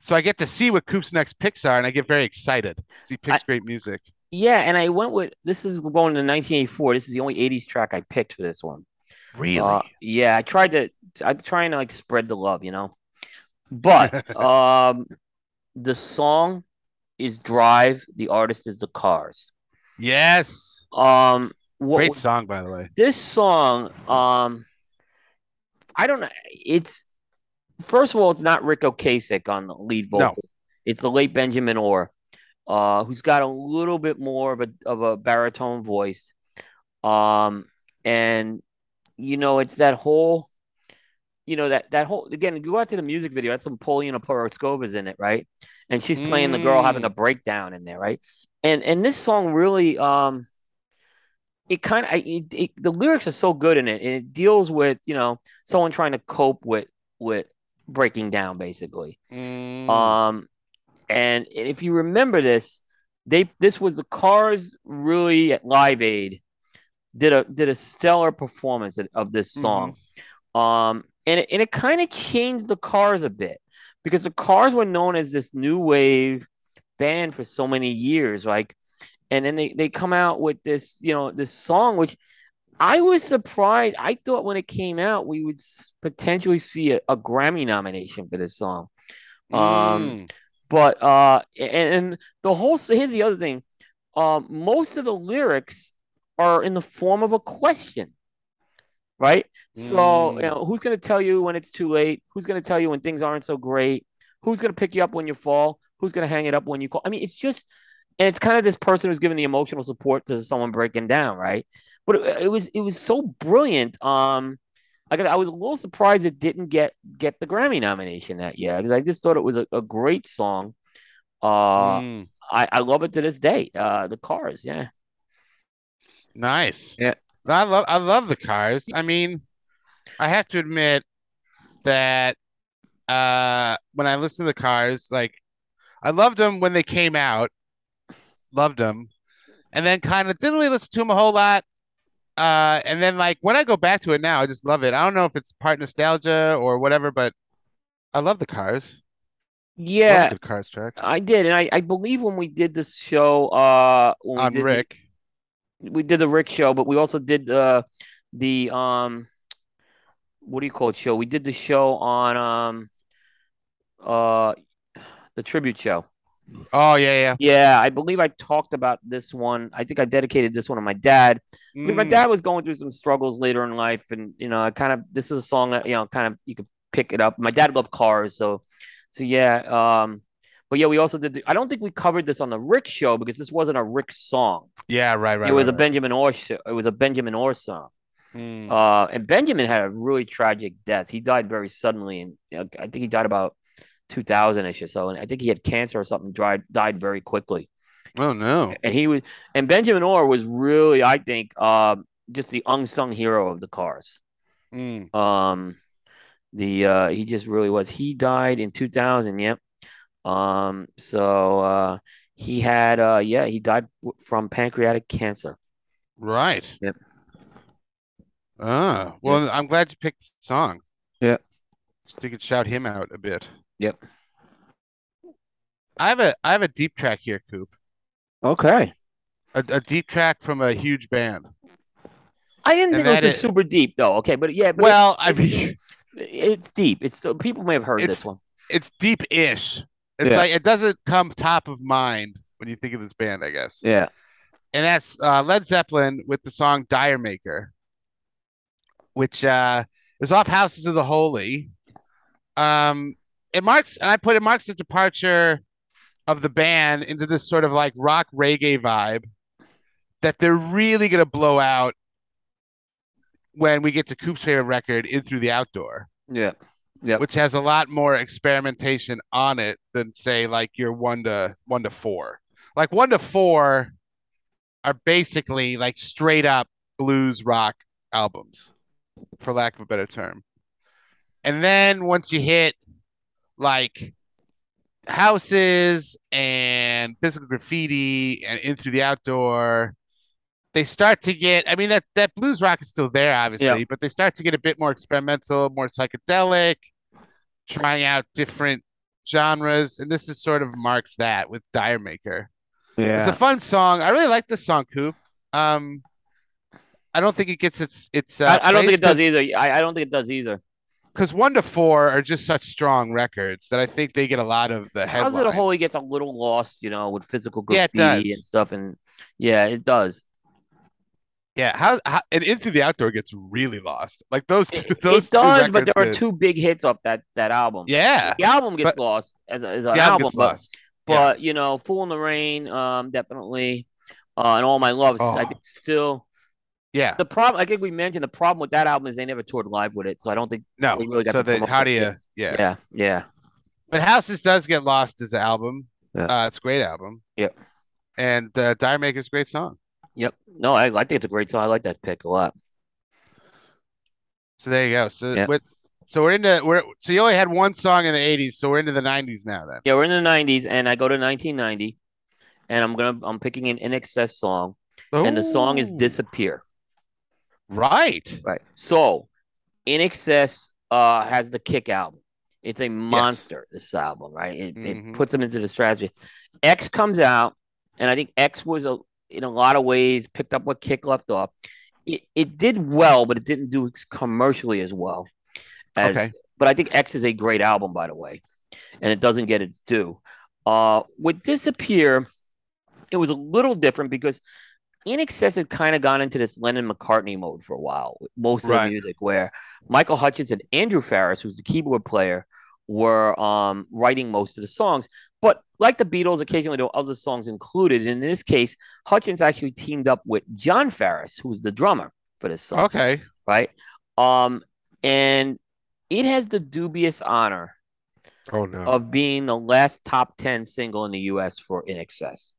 So I get to see what Coop's next picks are, and I get very excited. He picks great music. Yeah, and I went with this is going to 1984. This is the only 80s track I picked for this one. Really? Uh, yeah, I tried to. I'm trying to like spread the love, you know. But um, the song is "Drive." The artist is the Cars. yes. Um, what Great song, by the way. this song? Um, I don't know. It's first of all, it's not Ric Ocasek on the lead No. vocal. It's the late Benjamin Orr, uh, who's got a little bit more of a of a baritone voice. Um, and you know, it's that whole, you know, that that whole again. Go out to the music video. That's some Paulina Porizkova's in it, right? And she's playing the girl having a breakdown in there, right? And and this song really, um, it kind of the lyrics are so good in it, and it deals with you know someone trying to cope with with breaking down, basically. Mm. Um, and if you remember this, they this was the Cars really at Live Aid did a did a stellar performance of- this song. Um, and it, and it kind of changed the Cars a bit because the Cars were known as this new wave band for so many years, like, and then they they come out with this you know this song which. I was surprised. I thought when it came out, we would potentially see a, a Grammy nomination for this song. Um, Mm. But uh and, and the whole here's the other thing. Um most of the lyrics are in the form of a question right? So Mm. you know who's going to tell you when it's too late? Who's going to tell you when things aren't so great? Who's going to pick you up when you fall? Who's going to hang it up when you call? I mean it's just and it's kind of this person who's giving the emotional support to someone breaking down right? But it, it was it was so brilliant um I, got- I was a little surprised it didn't get get the Grammy nomination that year because I just thought it was a, a great song. Uh, Mm. I, I love it to this day. Uh, the Cars, yeah, Nice. Yeah. I love I love the Cars. I mean, I have to admit that uh when I listen to the Cars, like I loved them when they came out, loved them, and then kind of didn't really listen to them a whole lot. Uh, and then like when I go back to it now, I just love it. I don't know if it's part nostalgia or whatever, but I love the Cars. Yeah, Cars track I did, and I, I believe when we did this show, uh, on did Rick. we did the Rick show, but we also did uh the um what do you call it show? We did the show on um uh the tribute show. Oh yeah, Yeah, I believe I talked about this one. I think I dedicated this one to my dad. yeah. Mean, my Mm, dad was going through some struggles later in life, and you know, I kind of this was a song that you know, kind of you could pick it up. My dad loved cars, so so yeah. Um, but yeah, we also did. The, I don't think we covered this on the Rick show because this wasn't a Rick song. yeah, right, right, It was right, a right. Benjamin Orr. Show. It was a Benjamin Orr song. Mm, Uh, and Benjamin had a really tragic death. He died very suddenly, and you know, I think he died about 2000 ish or so. And I think he had cancer or something. Died died very quickly. oh no. And he was, and Benjamin Orr was really, I think, um, just the unsung hero of the cars. Mm, Um, the uh, he just really was. He died in 2000. Yep. Um, so uh, he had, uh, yeah, he died w- from pancreatic cancer. right. Yep. Ah, well, I'm glad you picked the song. Yeah. So you could shout him out a bit. Yep. I have a I have a deep track here, Coop. Okay. A, a deep track from a huge band. I didn't And think it was that is- super deep though. Okay, but yeah, but it- Well, I mean, it's deep. It's still people may have heard this one. it's deep-ish. It's Yeah. like it doesn't come top of mind when you think of this band, I guess. Yeah. And that's uh, Led Zeppelin with the song D'yer Mak'er, which uh, is off Houses of the Holy. Um, it marks, and I put it marks the departure of the band into this sort of like rock reggae vibe that they're really gonna blow out when we get to Coop's favorite record, In Through the Outdoor, Yeah. Yep. which has a lot more experimentation on it than say like your one to one to four. Like one to four are basically like straight up blues rock albums, for lack of a better term. And then once you hit like houses and physical graffiti and in through the outdoor, they start to get. I mean that that blues rock is still there, obviously, Yeah. but they start to get a bit more experimental, more psychedelic, trying out different genres, and this is sort of marks that with D'yer Mak'er. yeah It's a fun song. I really like this song, Coop. Um, I don't think it gets its its. Uh, I, I don't think it does either. I, I don't think it does either. Because one to four are just such strong records that I think they get a lot of the How's headline. it a whole? He gets a little lost, you know, with physical Yeah, graffiti does. and stuff, and yeah, it does. Yeah, how, how and into the outdoor gets really lost. Like those two, It, those it two does, but there are two big hits off that that album. Yeah, The album gets but- lost as, a, as an album but, lost. but you know, "Fool in the Rain," um, definitely, uh, and "All My Love." is, I Oh. think still Yeah, the problem. I think we mentioned the problem with that album is they never toured live with it, so I don't think. no. we really got so to the how do you? Yeah. Yeah, yeah, but Houses does get lost as an album. Yeah. Uh, it's a great album. Yep. And uh, D'yer Mak'er's a great song. yep. No, I, I think it's a great song. I like that pick a lot. So there you go. So Yeah. with so we're into we're so you only had one song in the '80s, so we're into the '90s now. Then Yeah, we're in the '90s, and I go to 1990, and I'm gonna I'm picking an INXS song, and the song is "Disappear." Right. Right. So, INXS uh has the Kick album. It's a monster. This album, right? It, Mhm. it puts them into the stratosphere. X comes out, and I think X was a in a lot of ways picked up what Kick left off. It it did well, but it didn't do commercially as well as. Okay. But I think X is a great album, by the way, and it doesn't get its due. Uh, with Disappear, it was a little different because INXS had kind of gone into this Lennon McCartney mode for a while most of Right. the music, where Michael Hutchence and Andrew Farriss, who's the keyboard player, were um, writing most of the songs. But like the Beatles, occasionally there were other songs included. And in this case, Hutchence actually teamed up with Jon Farriss, who's the drummer for this song, Okay. right? Um, and it has the dubious honor Oh no. of being the last top 10 single in the US for INXS.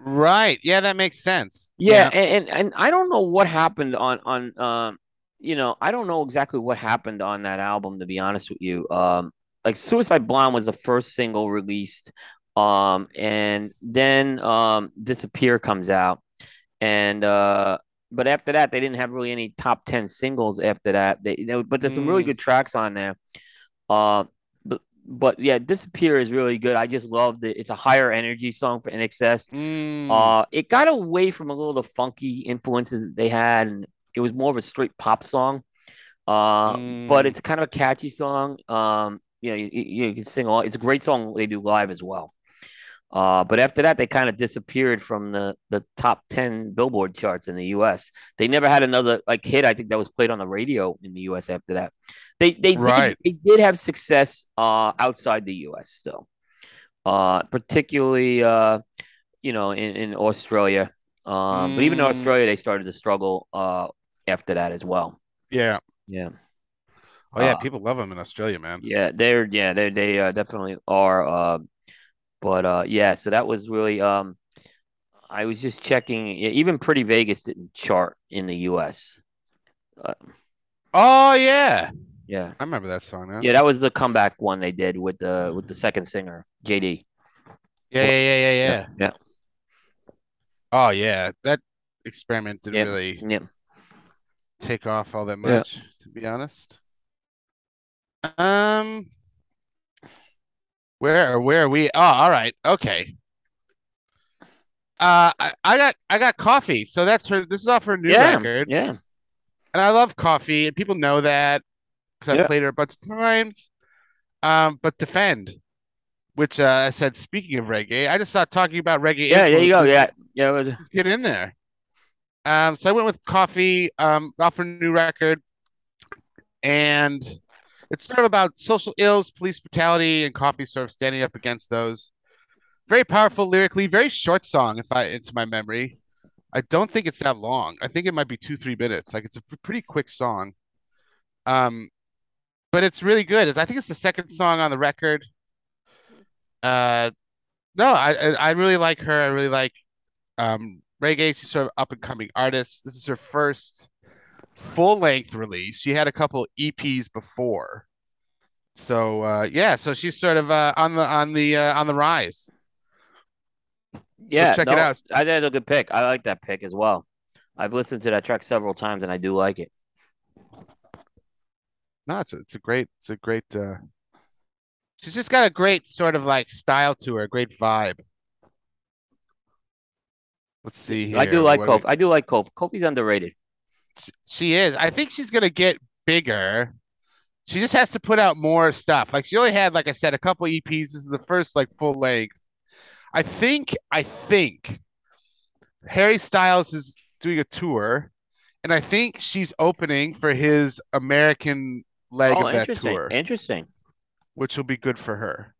Right. Yeah, that makes sense. Yeah, and, and and I don't know what happened on on um you know, I don't know exactly what happened on that album to be honest with you. Um like Suicide Blonde was the first single released um and then um Disappear comes out and uh but after that they didn't have really any top 10 singles after that. They, they but there's some really Mm, good tracks on there. Uh but but yeah, Disappear is really good. I just love it. It's a higher energy song for INXS. mm, Uh, it got away from a little of the funky influences that they had, and it was more of a straight pop song. Uh, but mm. it's kind of a catchy song. Um, you know, you, you, you can sing along. It's a great song they do live as well. Uh, but after that, they kind of disappeared from the the top ten Billboard charts in the U.S. They never had another like hit. I think that was played on the radio in the U.S. after that. They they did they did have success uh outside the U.S. still. Uh, particularly uh you know, in, in Australia. Um, but even in Mm, Australia, they started to struggle uh, after that as well. yeah. Yeah. Oh yeah, Uh, people love them in Australia, man. yeah, they're yeah, they they uh, definitely are. Uh, but uh, yeah, so that was really um, I was just checking. Even Pretty Vegas didn't chart in the U.S. Uh, Oh yeah. yeah, I remember that song yeah, that was the comeback one they did with the with the second singer JD. Yeah, yeah, yeah, yeah, Yeah, yeah. yeah, Oh yeah. That experiment didn't yeah, really yeah. take off all that yeah. much, to be honest. Um, where where are we? Oh, all right. Okay. Uh, I, I got I got Koffee. So that's her. This is off her new Yeah, record, yeah, and I love Koffee, and people know that because I've yeah, played her a bunch of times. Um, but Defend, which uh, I said, speaking of reggae, I just started talking about reggae yeah. There you go. Yeah, yeah. Was, get in there. Um, so I went with Koffee. Um, off her new record, and it's sort of about social ills, police brutality, and Koffee sort of standing up against those. Very powerful lyrically, very short song, if I into my memory. I don't think it's that long. I think it might be two, three minutes. Like it's a pretty quick song. Um, but it's really good. I think it's the second song on the record. Uh, no, I I I really like her. I really like um reggae. She's sort of up and coming artist. This is her first full length release. She had a couple EPs before. So uh, yeah, so she's sort of uh, on the on the uh, on the rise. So yeah. check it out. I think it's a good pick. I like that pick as well. I've listened to that track several times and I do like it. No, it's a, it's a great it's a great. Uh, she's just got a great sort of like style to her, a great vibe. Let's see I do like What we, I do like Koffee. Koffee's underrated. She, is. I think she's gonna get bigger. She just has to put out more stuff. Like she only had, like I said, a couple EPs. This is the first like full length. I think I think Harry Styles is doing a tour, and I think she's opening for his American leg Oh, of that interesting. tour, Interesting. which will be good for her.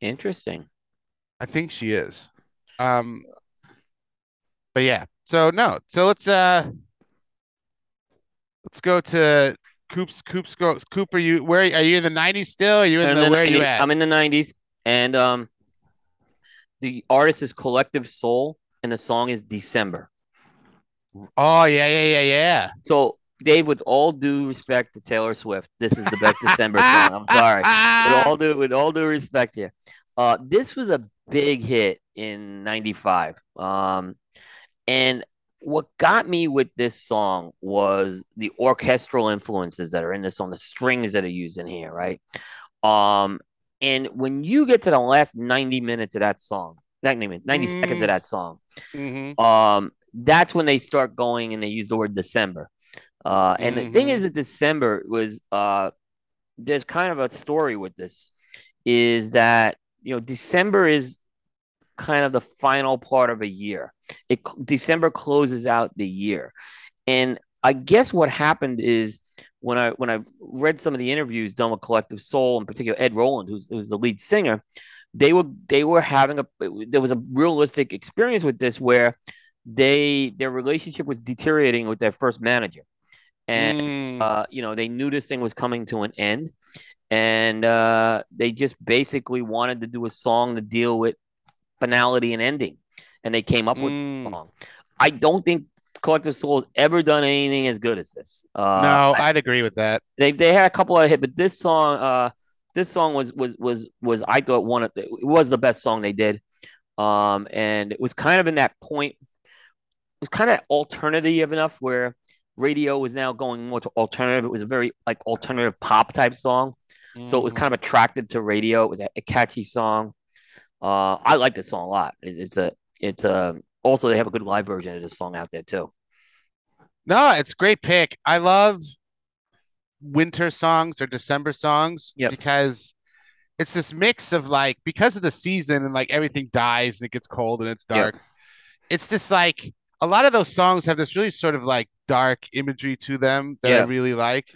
Interesting. I think she is. Um, but yeah. So no. So let's uh let's go to Coops. Coops go. Coop, are you where are you in the '90s still? Are you in In the the where are you at? I'm in the 90s, and um, the artist is Collective Soul, and the song is December. Oh yeah yeah yeah yeah. So, Dave, with all due respect to Taylor Swift, this is the best December song. I'm sorry. With all due with all due respect here, uh, this was a big hit in '95. Um, and what got me with this song was the orchestral influences that are in this on the strings that are used in here, right? Um, and when you get to the last 90 minutes of that song, 90 minutes, 90 seconds of Mm, that song, hmm um, that's when they start going and they use the word December. Uh, and the thing hmm is that December was uh, there's kind of a story with this, is that you know December is kind of the final part of a year. It December closes out the year, and I guess what happened is when I when I read some of the interviews done with Collective Soul, in particular Ed Roland, who's who's the lead singer, they were they were having a there was a realistic experience with this where they their relationship was deteriorating with their first manager, and Mm, uh, you know they knew this thing was coming to an end, and uh, they just basically wanted to do a song to deal with finality and ending. And they came up with Mm. song. I don't think Collective Soul has ever done anything as good as this. Uh, no, I- I'd agree with that. they they had a couple of hit, but this song, uh, this song was was was was I thought one of the, it was the best song they did, um, and it was kind of in that point. It was kind of alternative enough where radio was now going more to alternative. It was a very like alternative pop type song, so it was Mhm. kind of attracted to radio. It was a, a catchy song. Uh, I like this song a lot. It, it's a it's a also they have a good live version of this song out there too. No, it's great pick. I love winter songs or December songs Yep. because it's this mix of like because of the season and like everything dies and it gets cold and it's Yep. dark. It's this like a lot of those songs have this really sort of like dark imagery to them that I really like.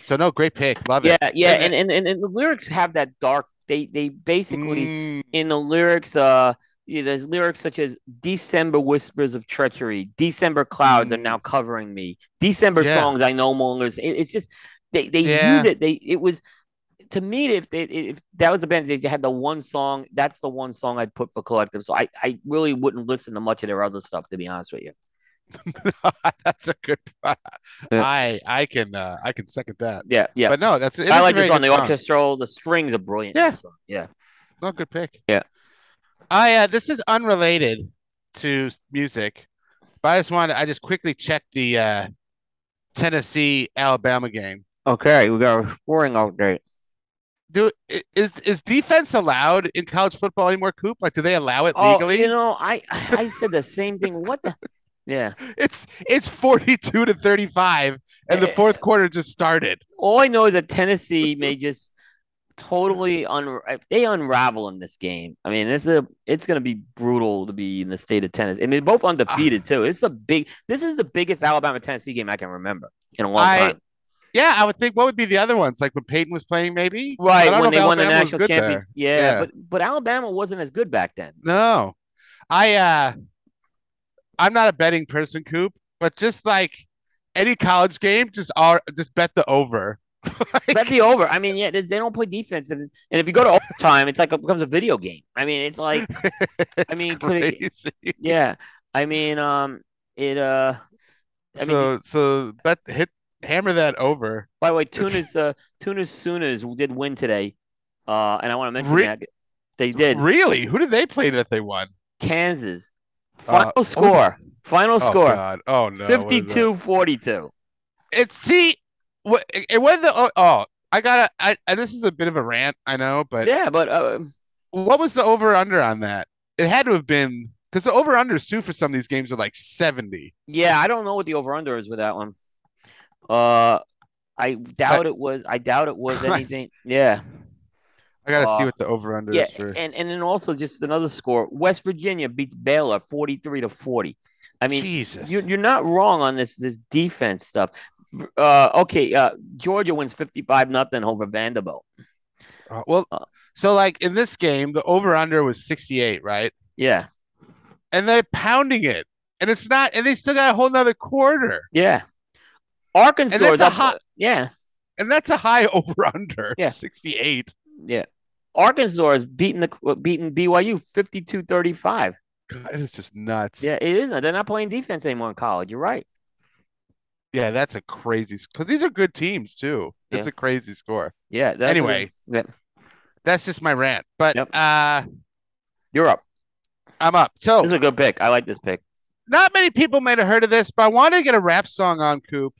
So no, great pick. Love Yeah, it. yeah, yeah, and, and and and the lyrics have that dark. They they basically Mm, in the lyrics, uh, yeah, there's lyrics such as December whispers of treachery, December clouds are Mm. now covering me, December Yeah. songs I no longer. It, it's just they they Yeah. use it. They it was to me if they if that was the band they had the one song. That's the one song I'd put for collective. So I I really wouldn't listen to much of their other stuff to be honest with you. that's a good. Yeah. I I can uh, I can second that. Yeah, yeah. But no, that's it I like this on the song. orchestral. The strings are brilliant. Yeah. yeah. No, good pick. Yeah. I uh, this is unrelated to music, but I just wanted I just quickly checked the uh, Tennessee Alabama game. Okay, we got a scoring update. Do is is defense allowed in college football anymore, Coop? Like, do they allow it Oh, legally? you know, I I said the same thing. What the? Yeah. It's it's 42 to 35, and the Eh, fourth quarter just started. All I know is that Tennessee may just totally un if they unravel in this game. I mean, this is a, it's going to be brutal to be in the state of Tennessee. I mean, both undefeated too. It's a big. This is the biggest Alabama Tennessee game I can remember in a long I- time. Yeah, I would think what would be the other ones? Like when Peyton was playing, maybe. Right when they if won the national good champion. Yeah, Yeah. but but Alabama wasn't as good back then. No, I uh, I'm not a betting person, Coop, but just like any college game, just are just bet the over. Like, Bet the over. I mean, yeah, they don't play defense, and, and if you go to overtime, it's like it becomes a video game. I mean, it's like it's mean, could it- crazy. yeah. I mean, um, it uh. I mean, so so bet hit hammer that over. By the way, Tunis uh Tunis Sooners did win today. Uh and I want to mention Re- that they did. Really? Who did they play that they won? Kansas. Uh, Final score. Final Oh score. God! Oh no! what is 52-42. It's see what it was the oh, oh I gotta I, I this is a bit of a rant I know but Yeah, but uh, what was the over under on that? It had to have been because the over unders too for some of these games are like seventy. yeah, I don't know what the over under is with that one. Uh I doubt it was I doubt it was anything. Yeah. I gotta see Uh, what the over under Yeah, is for. and and then also just another score. West Virginia beats Baylor 43 to 40. I mean, Jesus. You're, you're not wrong on this this defense stuff. Uh, okay, uh, Georgia wins 55 nothing over Vanderbilt. Uh, well, uh, so like in this game, the over under was sixty eight, right? Yeah, And they're pounding it, and it's not, and they still got a whole nother quarter, yeah. Arkansas And that's is a up. hot- yeah, and that's a high over under. Yeah. sixty eight. yeah. Arkansas is beating the beating BYU 52-35. God, it is just nuts. Yeah, it is. They're not playing defense anymore in college. You're right. Yeah, that's a crazy because these are good teams too. It's Yeah. a crazy score. Yeah. Anyway. yeah, That's just my rant. But Yep. uh you're up. I'm up. So This is a good pick. I like this pick. not many people might have heard of this, but I wanted to get a rap song on Coop.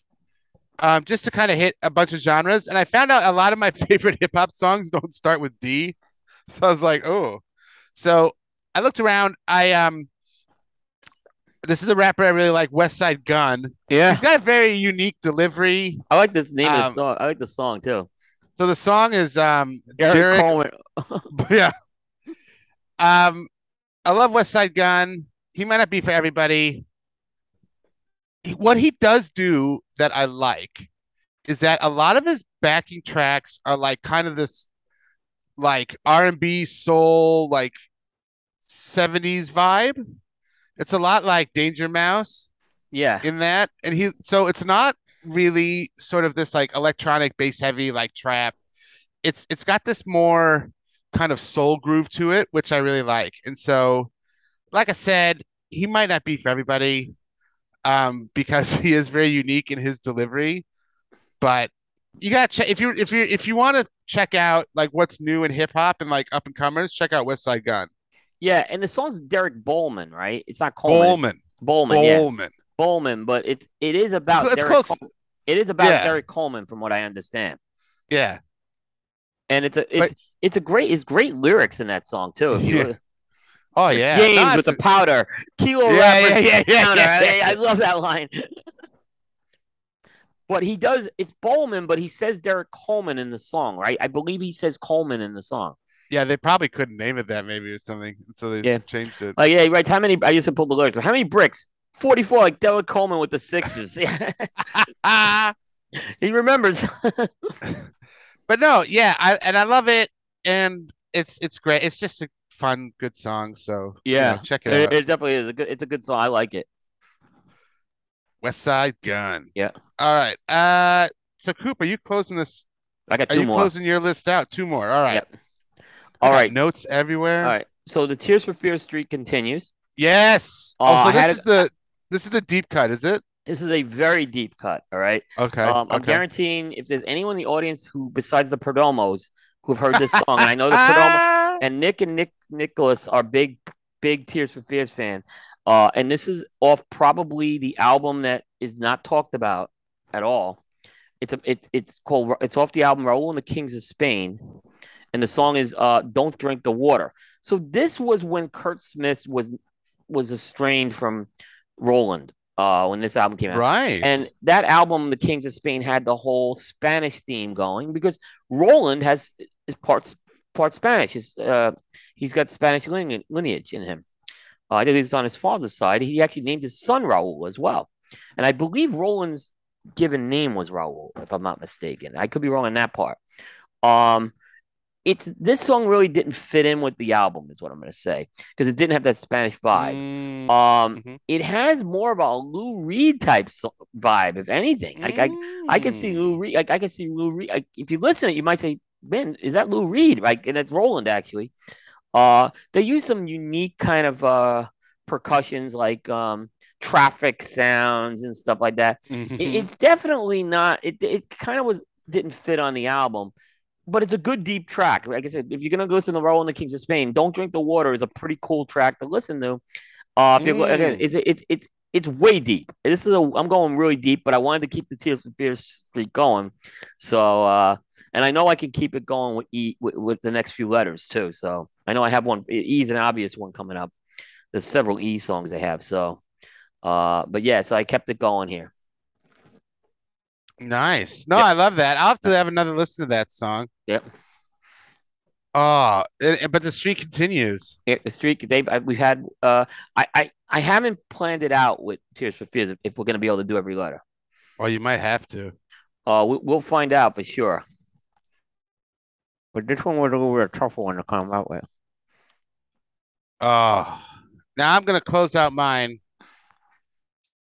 Um, just to kind of hit a bunch of genres. And I found out a lot of my favorite hip hop songs don't start with D. So I was like, oh. So I looked around. I um this is a rapper I really like, Westside Gunn. Yeah, He's got a very unique delivery. I like this name of Um, the song. I like the song too. So the song is um Derek, Coleman. yeah. Um, I love Westside Gunn. He might not be for everybody. What he does do that I like is that a lot of his backing tracks are like kind of this like R&B soul like 70s vibe. It's a lot like Danger Mouse Yeah, in that and he so it's not really sort of this like electronic bass heavy like trap it's it's got this more kind of soul groove to it which i really like and so like I said, he might not be for everybody, um, because he is very unique in his delivery. But you got to check if you if you if you want to check out like what's new in hip hop and like up and comers, check out Westside Gunn. Yeah, and the song's Derek Bowman, right? It's not Coleman. Bowman. Bowman, yeah, Bowman. Bowman, but it's it is about It's Derek close. Coleman. It is about Yeah. Derrick Coleman, from what I understand. Yeah. And it's a it's it's a great it's great lyrics in that song too. If you Yeah. Oh yeah. James No, with the powder, kilo Yeah, yeah, yeah, yeah, powder. yeah, I, I love that line. but he does it's Bowman, but he says Derrick Coleman in the song, right? I believe he says Coleman in the song. Yeah, they probably couldn't name it that maybe or something, so they Yeah. changed it. Like, yeah, right. How many? I used to pull the lyrics. How many bricks? Forty-four, like Derrick Coleman with the Sixers. He remembers. but no, yeah, I and I love it, and it's it's great. It's just a fun, good song. So you Yeah. know, check it it, out. it definitely is a good. It's a good song. I like it. Westside Gunn. Yeah. All right. Uh, so Coop, are you closing this? I got Are two you more. closing your list out? Two more. All right. Yep. All right. Notes everywhere. All right. So the Tears for Fears streak continues. Yes. Uh, oh, so this is it- the this is the deep cut, is it? This is a very deep cut. All right. Okay. Um, I'm okay. guaranteeing if there's anyone in the audience who, besides the Perdomos, who've heard this song, I know the Perdomo and Nick and Nick Nicholas are big, big Tears for Fears fan. Uh, and this is off probably the album that is not talked about at all. It's a it, it's called it's off the album Raoul and the Kings of Spain, and the song is uh Don't Drink the Water. So this was when Curt Smith was was estranged from Roland uh when this album came out. right. And that album, The Kings of Spain, had the whole Spanish theme going because Roland has is part part Spanish. He's uh, he's got Spanish lineage in him. Uh, I think it's on his father's side. He actually named his son Raul as well, and I believe Roland's given name was Raul, if I'm not mistaken. I could be wrong on that part. Um, it's this song really didn't fit in with the album, is what I'm going to say, because it didn't have that Spanish vibe. Mm, Um, Mhm. it has more of a Lou Reed type so- vibe, if anything. Like I, I can see mm. Lou Reed. Like I can see Lou Reed. Like, if you listen to it, you might say, "Man, is that Lou Reed?" Like, and it's Roland actually. Uh, they use some unique kind of uh percussions, like um traffic sounds and stuff like that. It, Mhm. it's definitely not. It it kind of was didn't fit on the album. But it's a good deep track. Like I said, if you're gonna listen to Raoul and the Kings of Spain, "Don't Drink the Water" is a pretty cool track to listen to. Uh, if you're, again, Mm. it's it's it's it's way deep. This is a I'm going really deep, but I wanted to keep the Tears for Fears streak going. So uh, and I know I can keep it going with E with, with the next few letters too. So I know I have one. E is an obvious one coming up. There's several E songs they have. So, uh, but yeah, so I kept it going here. Nice. No, Yep. I love that. I'll have to have another listen to that song. Yep. Oh, and- but the streak continues. Yeah, the streak they we've had. Uh, I I I haven't planned it out with Tears for Fears if, we're gonna be able to do every letter. Well, you might have to. Uh, we, we'll find out for sure. But this one was a little bit of a tougher one to come out with. Oh, now I'm gonna close out mine.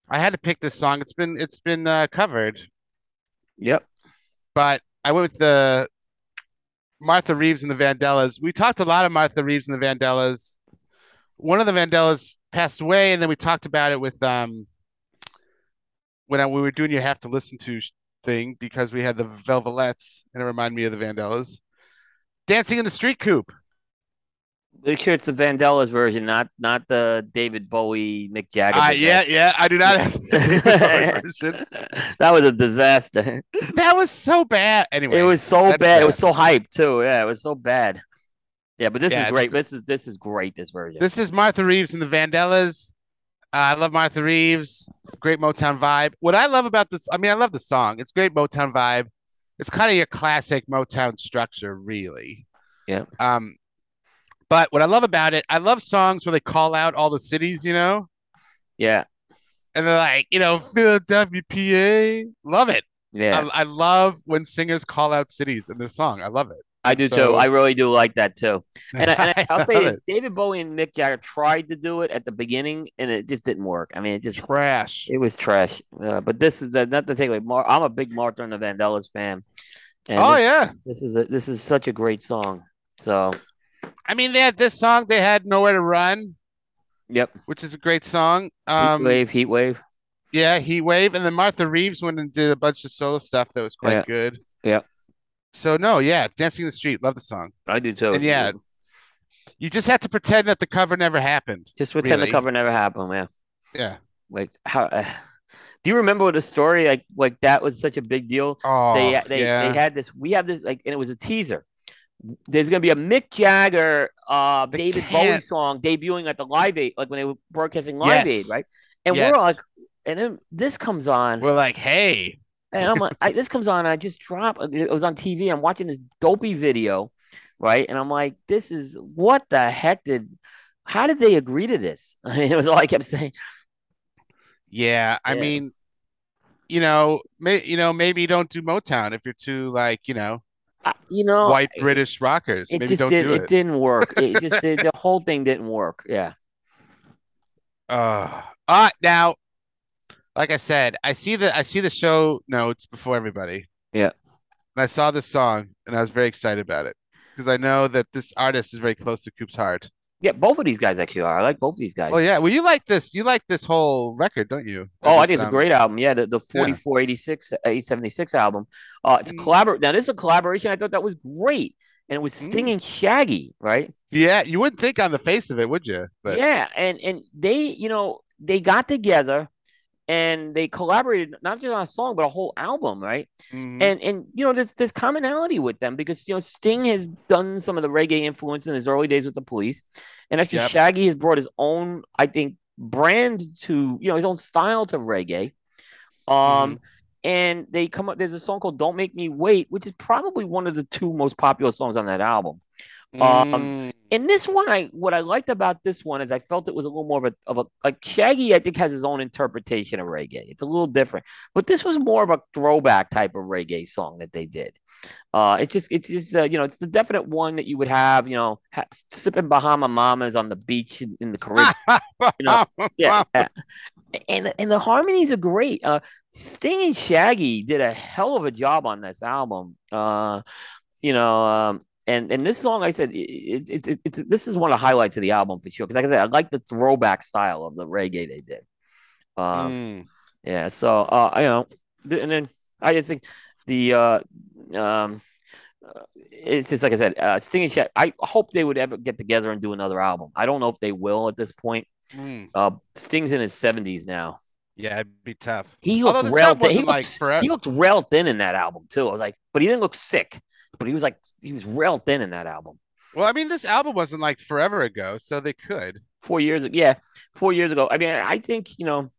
I had to pick this song. It's been it's been uh, covered, Yep. but I went with the Martha Reeves and the Vandellas. We talked a lot of Martha Reeves and the Vandellas. One of the Vandellas passed away, and then we talked about it with um when I, we were doing you have to listen to thing because we had the Velvelettes, and it reminded me of the Vandellas. Dancing in the Street Coop. Make sure it's the Vandellas version, not not the David Bowie, Mick Jagger. Uh, yeah, yeah, I do not have the version. that was a disaster. That was so bad. Anyway, It was so that's bad. It was so hyped too. Yeah, it was so bad. Yeah, but this Yeah, is great. This is this is great. This version. This is Martha Reeves and the Vandellas. Uh, I love Martha Reeves. Great Motown vibe. What I love about this, I mean, I love the song. It's great Motown vibe. It's kind of your classic Motown structure, really. Yeah. Um, but what I love about it, I love songs where they call out all the cities, you know, yeah, and they're like, you know, Philadelphia, PA. Love it. yeah. I, I love when singers call out cities in their song. I love it. I do so- too. I really do like that too. And, I, and I, I'll say this. David Bowie and Mick Jagger tried to do it at the beginning, and it just didn't work. I mean, it just trash. it was trash. Uh, but this is uh, not the takeaway. Mar- I'm a big Martha and the Vandellas fan. And Oh this, yeah. this is a, this is such a great song. So I mean, they had this song. They had nowhere to run. Yep. which is a great song. Heat Um, wave, heat wave. yeah, Heat Wave, and then Martha Reeves went and did a bunch of solo stuff that was quite Yeah. good. Yeah. So no, yeah, Dancing in the Street, love the song. I do too. And yeah, You just have to pretend that the cover never happened. just pretend really. the cover never happened, man. Yeah. Like how? Uh, do you remember the story? Like like that was such a big deal. Oh, they they yeah. they had this. We have this like, and it was a teaser. There's gonna be a Mick Jagger, uh, David can't- Bowie song debuting at the Live Aid, like when they were broadcasting Live Aid, right? And Yes. we're all like, and then this comes on, We're like, hey, and I'm like, I, this comes on, and I just drop. It was on TV. I'm watching this dopey video, right? And I'm like, this is what the heck did? How did they agree to this? I mean, it was all I kept saying. yeah. I Yeah. mean, you know, may, you know, maybe don't do Motown if you're too like, you know, I- You know, white it- British rockers. It maybe just don't did. do It it. didn't work. It just the, the whole thing didn't work. Yeah. Uh, uh now, like I said, I see the I see the show notes before everybody. Yeah. And I saw this song and I was very excited about it because I know that this artist is very close to Coop's heart. Yeah, both of these guys actually are. I like both of these guys. Oh yeah, well you like this you like this whole record, don't you? Oh, I think it's a um, great album. Yeah, the, the Yeah. 44, 86, 876 album. Uh, it's a Mm. collabor. Now, this is a collaboration. I thought that was great. And it was Sting Mm. and Shaggy, right? Yeah, you wouldn't think on the face of it, would you? But yeah. And, and they, you know, they got together and they collaborated not just on a song, but a whole album, right? Mhm. And, and, you know, there's, there's commonality with them because, you know, Sting has done some of the reggae influence in his early days with the police. And actually, Yep. Shaggy has brought his own, I think, brand to, you know, his own style to reggae. Um, Mhm. and they come up. There's a song called "Don't Make Me Wait," which is probably one of the two most popular songs on that album. Um, Mm. And this one, I what I liked about this one is I felt it was a little more of a of a like Shaggy. I think has his own interpretation of reggae. It's a little different, but this was more of a throwback type of reggae song that they did. Uh, it's just it's just uh, you know it's the definite one that you would have you know ha- sipping Bahama Mamas on the beach in, in the Caribbean. you know, yeah, yeah. and and the harmonies are great. Uh, Sting and Shaggy did a hell of a job on this album. Uh, you know, um, and and this song, I said, it's it, it, it's this is one of the highlights of the album for sure. Because like I said, I like the throwback style of the reggae they did. Um, Mm. yeah. So uh, you know, th- and then I just think the uh, um. uh, It's just like I said, uh, Sting and Shaggy. I hope they would ever get together and do another album. I don't know if they will at this point. Mm. Uh, Sting's in his seventies now. Yeah, it'd be tough. He looked real thin. He like looked, he looked real thin in that album too. I was like, but he didn't look sick. But he was like, he was real thin in that album. Well, I mean, this album wasn't like forever ago, so they could. Four years, ago, yeah, four years ago. I mean, I think you know,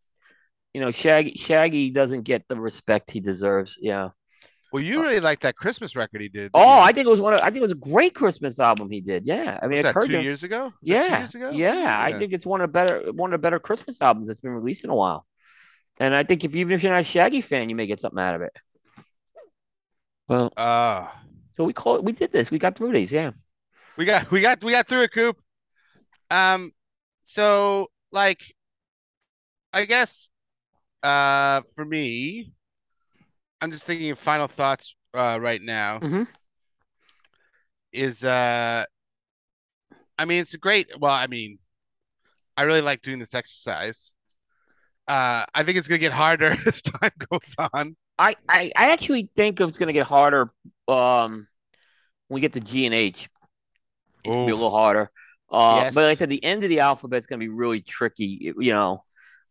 you know, Shaggy Shaggy doesn't get the respect he deserves. Yeah. Well, you really like that Christmas record he did. Uh, Oh, you? I think it was one. Of, I think it was a great Christmas album he did. Yeah. I mean, was it that occurred two to- years ago? Was that two Yeah, years ago? yeah, I think it's one of the better one of the better Christmas albums that's been released in a while. And I think if even if you're not a Shaggy fan, you may get something out of it. Well, Uh, so we call it. We did this. We got through these. Yeah. we got we got we got through it, Coop. Um, so like, I guess, uh, for me, I'm just thinking of final thoughts uh right now. Mhm. Is uh, I mean, it's a great. Well, I mean, I really like doing this exercise. Uh, I think it's gonna get harder as time goes on. I, I, I actually think it's going to get harder um, when we get to G and H. It's going to be a little harder. Uh, Yes. But like I said, the end of the alphabet is going to be really tricky. You know,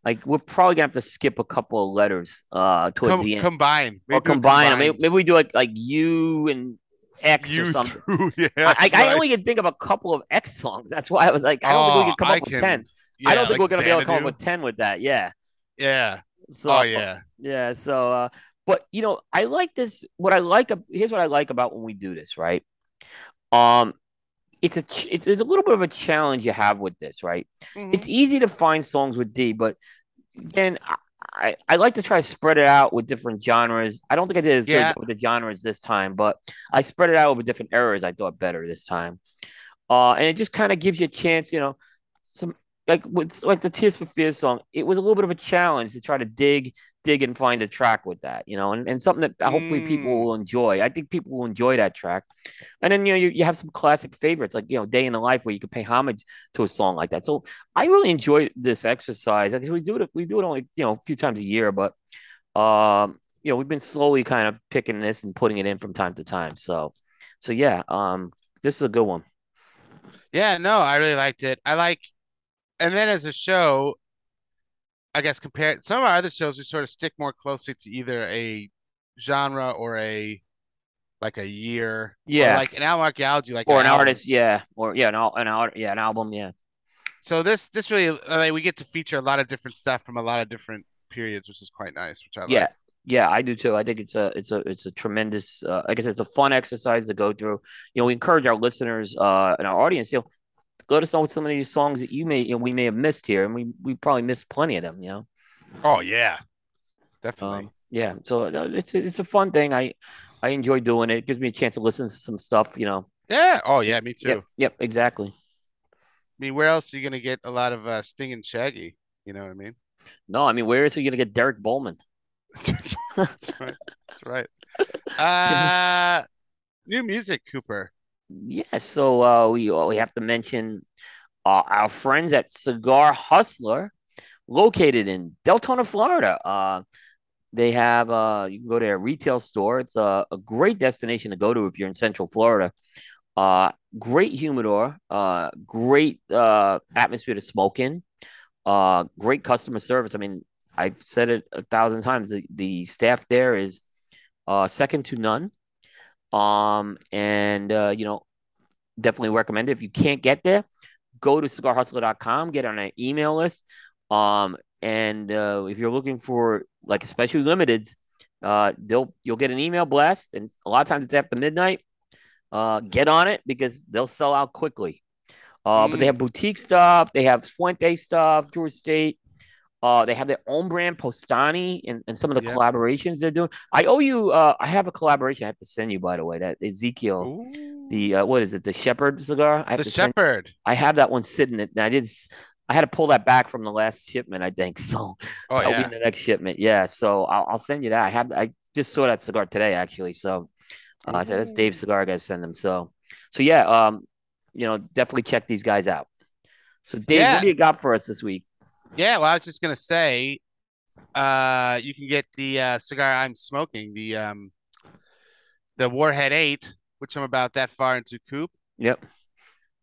like we're probably going to have to skip a couple of letters uh, towards Com- the end. combine, or Maybe do a combine. Maybe, maybe we do like, like U and X or something. through- yeah, I, I, that's I only can think of a couple of X songs. That's why I was like, I don't think we Oh, can come I up with 10. Yeah, I don't think like we're going to be able to come up with 10 with that. Yeah. Yeah. So, Oh yeah. Yeah, so uh but you know, I like this what I like here's what I like about when we do this, right? Um it's a ch- it's, it's a little bit of a challenge you have with this, right? Mhm. It's easy to find songs with D, but again, I, I, I like to try to spread it out with different genres. I don't think I did as good with the genres this time, but I spread it out over different eras. I thought better this time, uh, and it just kind of gives you a chance, you know, some like with like the Tears for Fears song. It was a little bit of a challenge to try to dig dig and find a track with that, you know, and, and something that hopefully people Mm. will enjoy. I think people will enjoy that track. And then you know you, you have some classic favorites like you know Day in the Life where you could pay homage to a song like that. So I really enjoy this exercise. Because we do it we do it only you know a few times a year, but um you know we've been slowly kind of picking this and putting it in from time to time. So so yeah, um this is a good one. Yeah, no, I really liked it. I like, and then as a show, I guess compared some of our other shows, we sort of stick more closely to either a genre or a like a year, Yeah. like an album archaeology, like Or an album. artist, yeah, or yeah, an al- an al- yeah, an album, yeah. So this this really uh, like, we get to feature a lot of different stuff from a lot of different periods, which is quite nice, which I Yeah, like. yeah, I do too. I think it's a it's a it's a tremendous uh, I guess it's a fun exercise to go through. You know, we encourage our listeners uh and our audience, you know, let us know some of these songs that you may you know, we may have missed here, and we we probably missed plenty of them. You know, Oh yeah, definitely. um, yeah. So uh, it's a, it's a fun thing. I I enjoy doing it. It gives me a chance to listen to some stuff. You know. Yeah. Oh yeah, me too. Yep. Yep. Exactly. I mean, where else are you gonna get a lot of uh, Sting and Shaggy? You know what I mean? No, I mean, where is he gonna get Derek Bowman? That's right. That's right. Uh, new music, Cooper. Yeah. So uh, we we have to mention uh, our friends at Cigar Hustler, located in Deltona, Florida. Uh, they have uh, you can go to their retail store. It's a, a great destination to go to if you're in Central Florida. Uh, great humidor, uh, great uh, atmosphere to smoke in, uh, great customer service. I mean, I've said it a thousand times. The, the staff there is uh, second to none. Um, and uh, you know, definitely recommend it. If you can't get there, go to cigarhustler.com, get on an email list. Um, and uh, if you're looking for like especially limiteds, uh, they'll you'll get an email blast, and a lot of times it's after midnight. Uh, get on it because they'll sell out quickly. Uh, but they have Mm, boutique stuff, they have Fuente stuff, Drew Estate. Uh, they have their own brand, Postani, and, and some of the yeah. collaborations they're doing. I owe you. Uh, I have a collaboration I have to send you, by the way. That Ezekiel, Ooh. the uh, what is it? The Shepherd cigar. I have The to send. Shepherd. I have that one sitting. And I did. I had to pull that back from the last shipment. I think so. Oh That'll be yeah. in the next shipment. Yeah. So I'll, I'll send you that. I have. I just saw that cigar today, actually. So uh, I said that's Dave's cigar. I gotta send them. So, so yeah. Um, you know, definitely check these guys out. So Dave, Yeah. what do you got for us this week? Yeah. Well, I was just gonna say, uh, you can get the uh, cigar I'm smoking, the um, the Warhead Eight, which I'm about that far into Coop. Yep.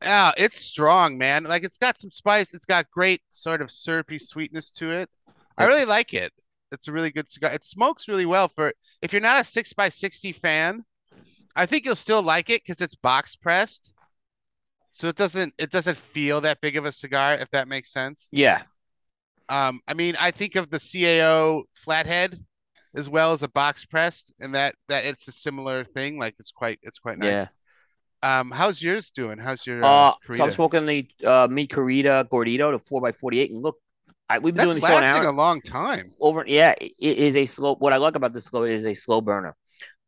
Yeah, it's strong, man. Like it's got some spice. It's got great sort of syrupy sweetness to it. I really like it. It's a really good cigar. It smokes really well for if you're not a six by sixty fan. I think you'll still like it because it's box pressed, so it doesn't it doesn't feel that big of a cigar, if that makes sense. Yeah. Um, I mean, I think of the CAO flathead as well as a box pressed, and that that it's a similar thing. Like it's quite it's quite nice. Yeah. Um, how's yours doing? How's your uh, Uh, so I'm smoking the uh Mi Querida Gordito, the four x forty eight, and look, I, we've been That's doing the show an hour a long time. over. Yeah, it, it is a slow. What I like about this slow is a slow burner.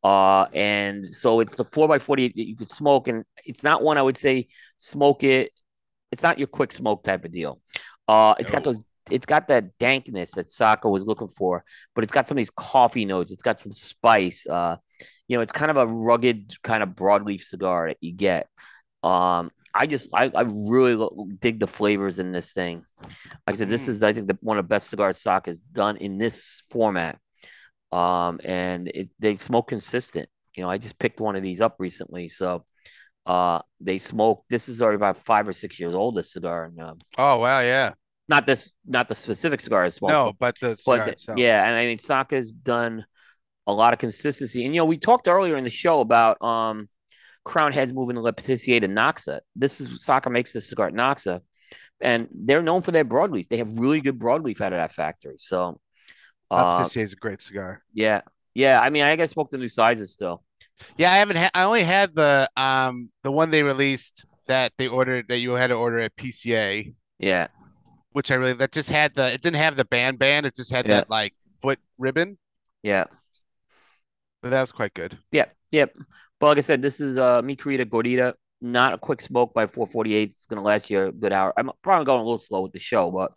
Uh, and so it's the four x forty eight that you could smoke, and it's not one I would say smoke it. It's not your quick smoke type of deal. Uh, it's got those. It's got that dankness that Saka was looking for, but it's got some of these coffee notes. It's got some spice. Uh, you know, it's kind of a rugged kind of broadleaf cigar that you get. Um, I just I, I really lo- dig the flavors in this thing. Like I said, this Mm. is I think the, one of the best cigars Saka has done in this format. Um, and it they smoke consistent. You know, I just picked one of these up recently, so uh, they smoke. This is already about five or six years old. This cigar, and um, Oh wow, yeah. Not this, not the specific cigar I smoked, No, but the but itself. yeah, and I mean Saka's done a lot of consistency. And you know, we talked earlier in the show about um Crowned Heads moving to Le Patissier to NACSA. This is Saka makes this cigar at NACSA, and they're known for their broadleaf. They have really good broadleaf out of that factory. So, uh, Patissier is a great cigar. yeah, yeah. I mean, I gotta smoke the new sizes still. Yeah, I haven't had. I only had the um the one they released that they ordered that you had to order at PCA, Yeah, which I really that just had the it didn't have the band band. It just had Yeah. that like foot ribbon, yeah, but that was quite good. yeah, yep. But like I said, this is uh Mi Querida Gordita. Not a quick smoke by 448. It's gonna last you a good hour. I'm probably going a little slow with the show, but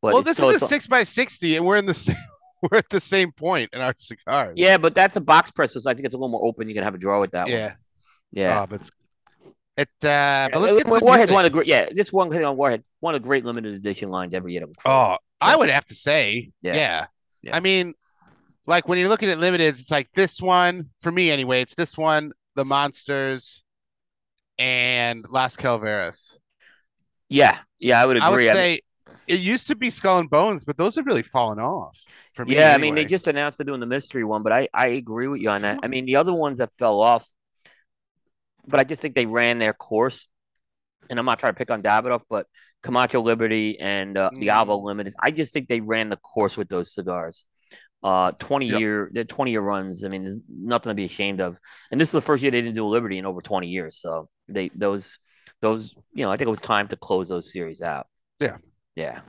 but well, this still is a six by sixty, and we're in the same. we're at the same point in our cigars. Yeah, but that's a box press, so I think it's a little more open. You can have a draw with that yeah, one. Yeah. Oh, but it's, it. Uh, but let's get to the Warhead's music. one of the great. Yeah, this one thing on Warhead, one of the great limited edition lines every year. Oh, I would have to say, Yeah. yeah. Yeah. I mean, like when you're looking at limiteds, it's like this one for me anyway. It's this one, the monsters, and Las Calaveras. yeah, yeah, I would agree. I would I mean- say it used to be Skull and Bones, but those have really fallen off for me. yeah, I mean, they just announced they're doing the mystery one, but I I agree with you on that. I mean, the other ones that fell off, but I just think they ran their course. And I'm not trying to pick on Davidoff, but Camacho Liberty and uh, the AVO Mm. Limited, I just think they ran the course with those cigars. Uh, 20 Yep. year, they're 20 year runs. I mean, there's nothing to be ashamed of. And this is the first year they didn't do a Liberty in over 20 years. So they those those you know, I think it was time to close those series out. Yeah. Yeah.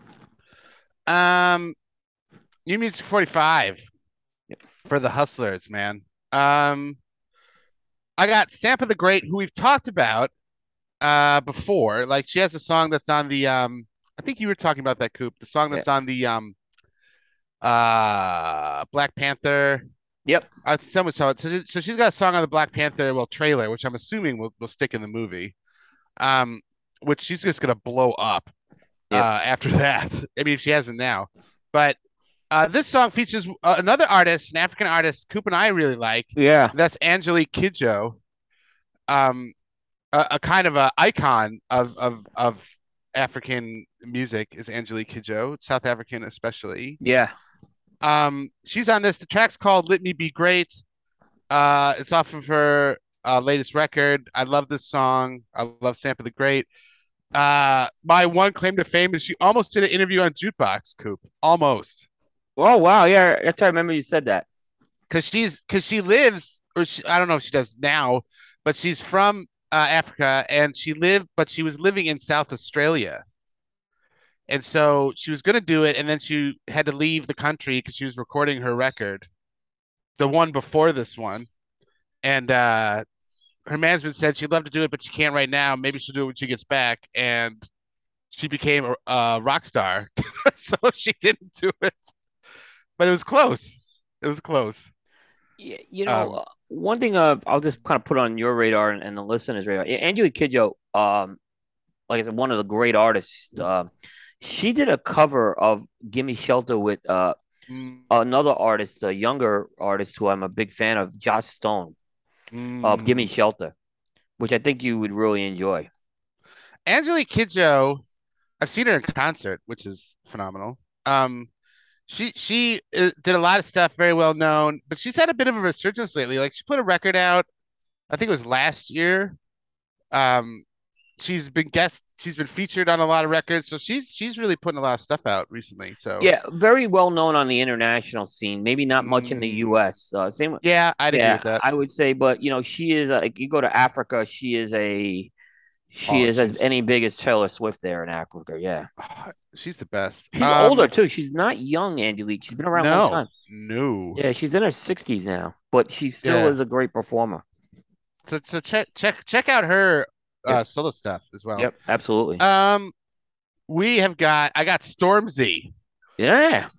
Um, New Music 45 Yep. for the Hustlers, man. Um, I got Sampa the Great, who we've talked about uh before. Like she has a song that's on the um I think you were talking about that coop, the song that's on the um uh Black Panther. Yep. I someone saw it. So, she- so she's got a song on the Black Panther well trailer, which I'm assuming will, will stick in the movie. Um, which she's just gonna blow up Yep. uh after that. I mean, if she hasn't now. But uh, this song features uh, another artist, an African artist, Coop and I really like. Yeah. That's Angelique Kidjo, um, a, a kind of a icon of of of African music is Angelique Kidjo, South African especially. Yeah. Um, she's on this. The track's called "Let Me Be Great." Uh, it's off of her uh, latest record. I love this song. I love Sampa the Great. Uh, my one claim to fame is she almost did an interview on Jukebox, Coop. Almost. Oh wow, yeah, I remember you said that. because she's because she lives or she, I don't know if she does now, but she's from uh, Africa and she lived, but she was living in South Australia, and so she was to do it, and then she had to leave the country because she was recording her record, the one before this one, and uh, her management said she'd love to do it, but she can't right now. Maybe she'll do it when she gets back, and she became a, a rock star, so she didn't do it, but it was close. It was close. Yeah, you know, Um, uh, one thing uh, I'll just kind of put on your radar and, and the listeners' radar. Angelique Kidjo, um, like I said, one of the great artists. Uh, she did a cover of "Gimme Shelter" with uh, Mm, another artist, a younger artist who I'm a big fan of, Joss Stone of mm. "Gimme Shelter," which I think you would really enjoy. Angelique Kidjo, I've seen her in concert, which is phenomenal. Um, she she uh, did a lot of stuff, very well known, but she's had a bit of a resurgence lately. Like she put a record out, I think it was last year. Um, she's been guest, she's been featured on a lot of records, so she's she's really putting a lot of stuff out recently. So Yeah, very well known on the international scene. Maybe not much in the Mm. U.S. Uh, same yeah, I'd agree yeah, with that. I would say, but you know, she is. A, you go to Africa, she is a. She Oh, is as any big as Taylor Swift there in Africa. Yeah, She's the best. she's Um, older too. She's not young, Angelique. She's been around a long time. no. Yeah, she's in her sixties now, but she still Yeah. is a great performer. So so check check check out her uh, solo stuff as well. Yep, absolutely. Um, we have got I got Stormzy, yeah,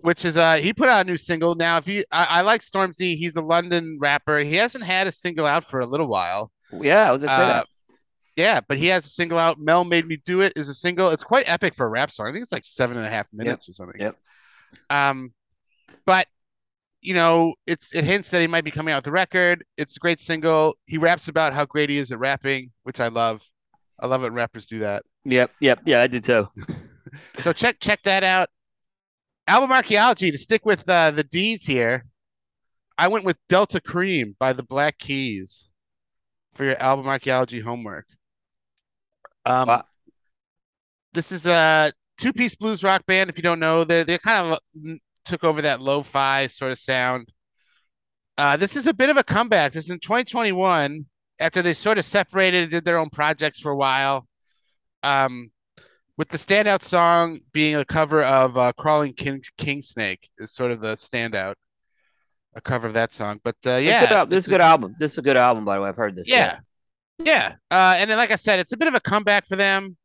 which is uh he put out a new single. Now, if you I, I like Stormzy, he's a London rapper. He hasn't had a single out for a little while. yeah. I was gonna say Uh, that. Yeah, but he has a single out. Mel made me do it is a single. It's quite epic for a rap song. I think it's like seven and a half minutes or something. Yep. Um, but you know, it's it hints that he might be coming out with a record. It's a great single. He raps about how great he is at rapping, which I love. I love when rappers do that. Yep, yep, yeah. I did too. So check check that out. Album archaeology to stick with uh, the D's here. I went with Delta Kream by the Black Keys for your album archaeology homework. Um, Wow. this is a two-piece blues rock band. If you don't know, they they kind of mm, took over that lo-fi sort of sound. Uh, this is a bit of a comeback. This is in 2021 after they sort of separated and did their own projects for a while. Um, with the standout song being a cover of uh, "Crawling King King Snake" is sort of the standout, a cover of that song. But uh, yeah, good this is a good album. This is a good album, by the way. I've heard this. yeah, yeah. Uh, and then, like I said, it's a bit of a comeback for them,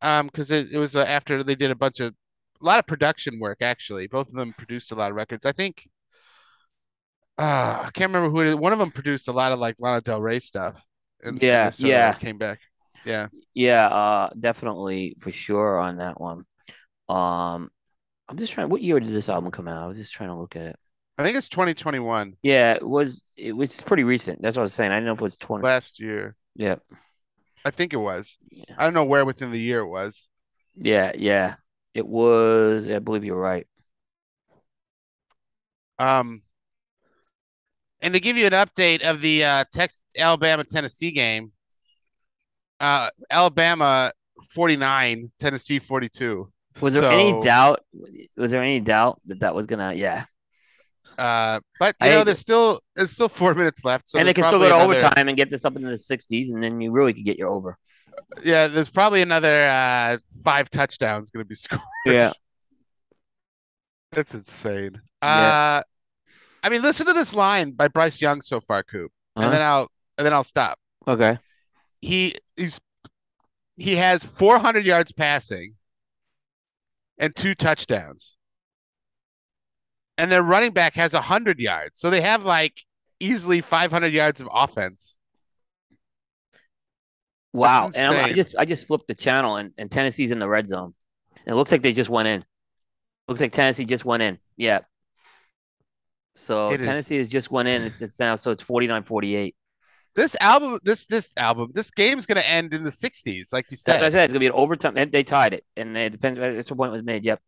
um, because it, it was uh, after they did a bunch of a lot of production work actually. Both of them produced a lot of records. I think uh, I can't remember who it is. One of them produced a lot of like Lana Del Rey stuff. And, Yeah, and they sort of, yeah. came back. Yeah. Yeah, uh, definitely for sure on that one. Um, I'm just trying. What year did this album come out? I was just trying to look at it. I think it's 2021 Yeah, it was. It was pretty recent. That's what I was saying. I didn't know if it was 20. last year. Yeah, I think it was. Yeah. I don't know where within the year it was. yeah, yeah. It was. I believe you're right. Um, and to give you an update of the uh, Texas Alabama Tennessee game, uh, Alabama 49, Tennessee 42. Was there any doubt? Was there any doubt that that was gonna? Yeah, Uh, but I you know, there's still there's still four minutes left, so and they can still go to another- overtime and get this up into the 60s, and then you really could get your over. Yeah, there's probably another uh, five touchdowns going to be scored. Yeah. That's insane. Yeah. Uh, I mean, listen to this line by Bryce Young so far, Coop, Uh-huh. and then I'll and then I'll stop. Okay. He he's he has 400 yards passing and two touchdowns, and their running back has 100 yards, so they have like easily 500 yards of offense. Wow. And I'm, I just I just flipped the channel and, and Tennessee's in the red zone. It looks like they just went in. Looks like Tennessee just went in. Yeah. So It is- Tennessee has just went in. It's, it's now so it's 49-48. This album, this this album, this game's going to end in the 60s, like you what I said. said. It's gonna be an overtime. They, they tied it, and it depends. That's the point was made. Yep.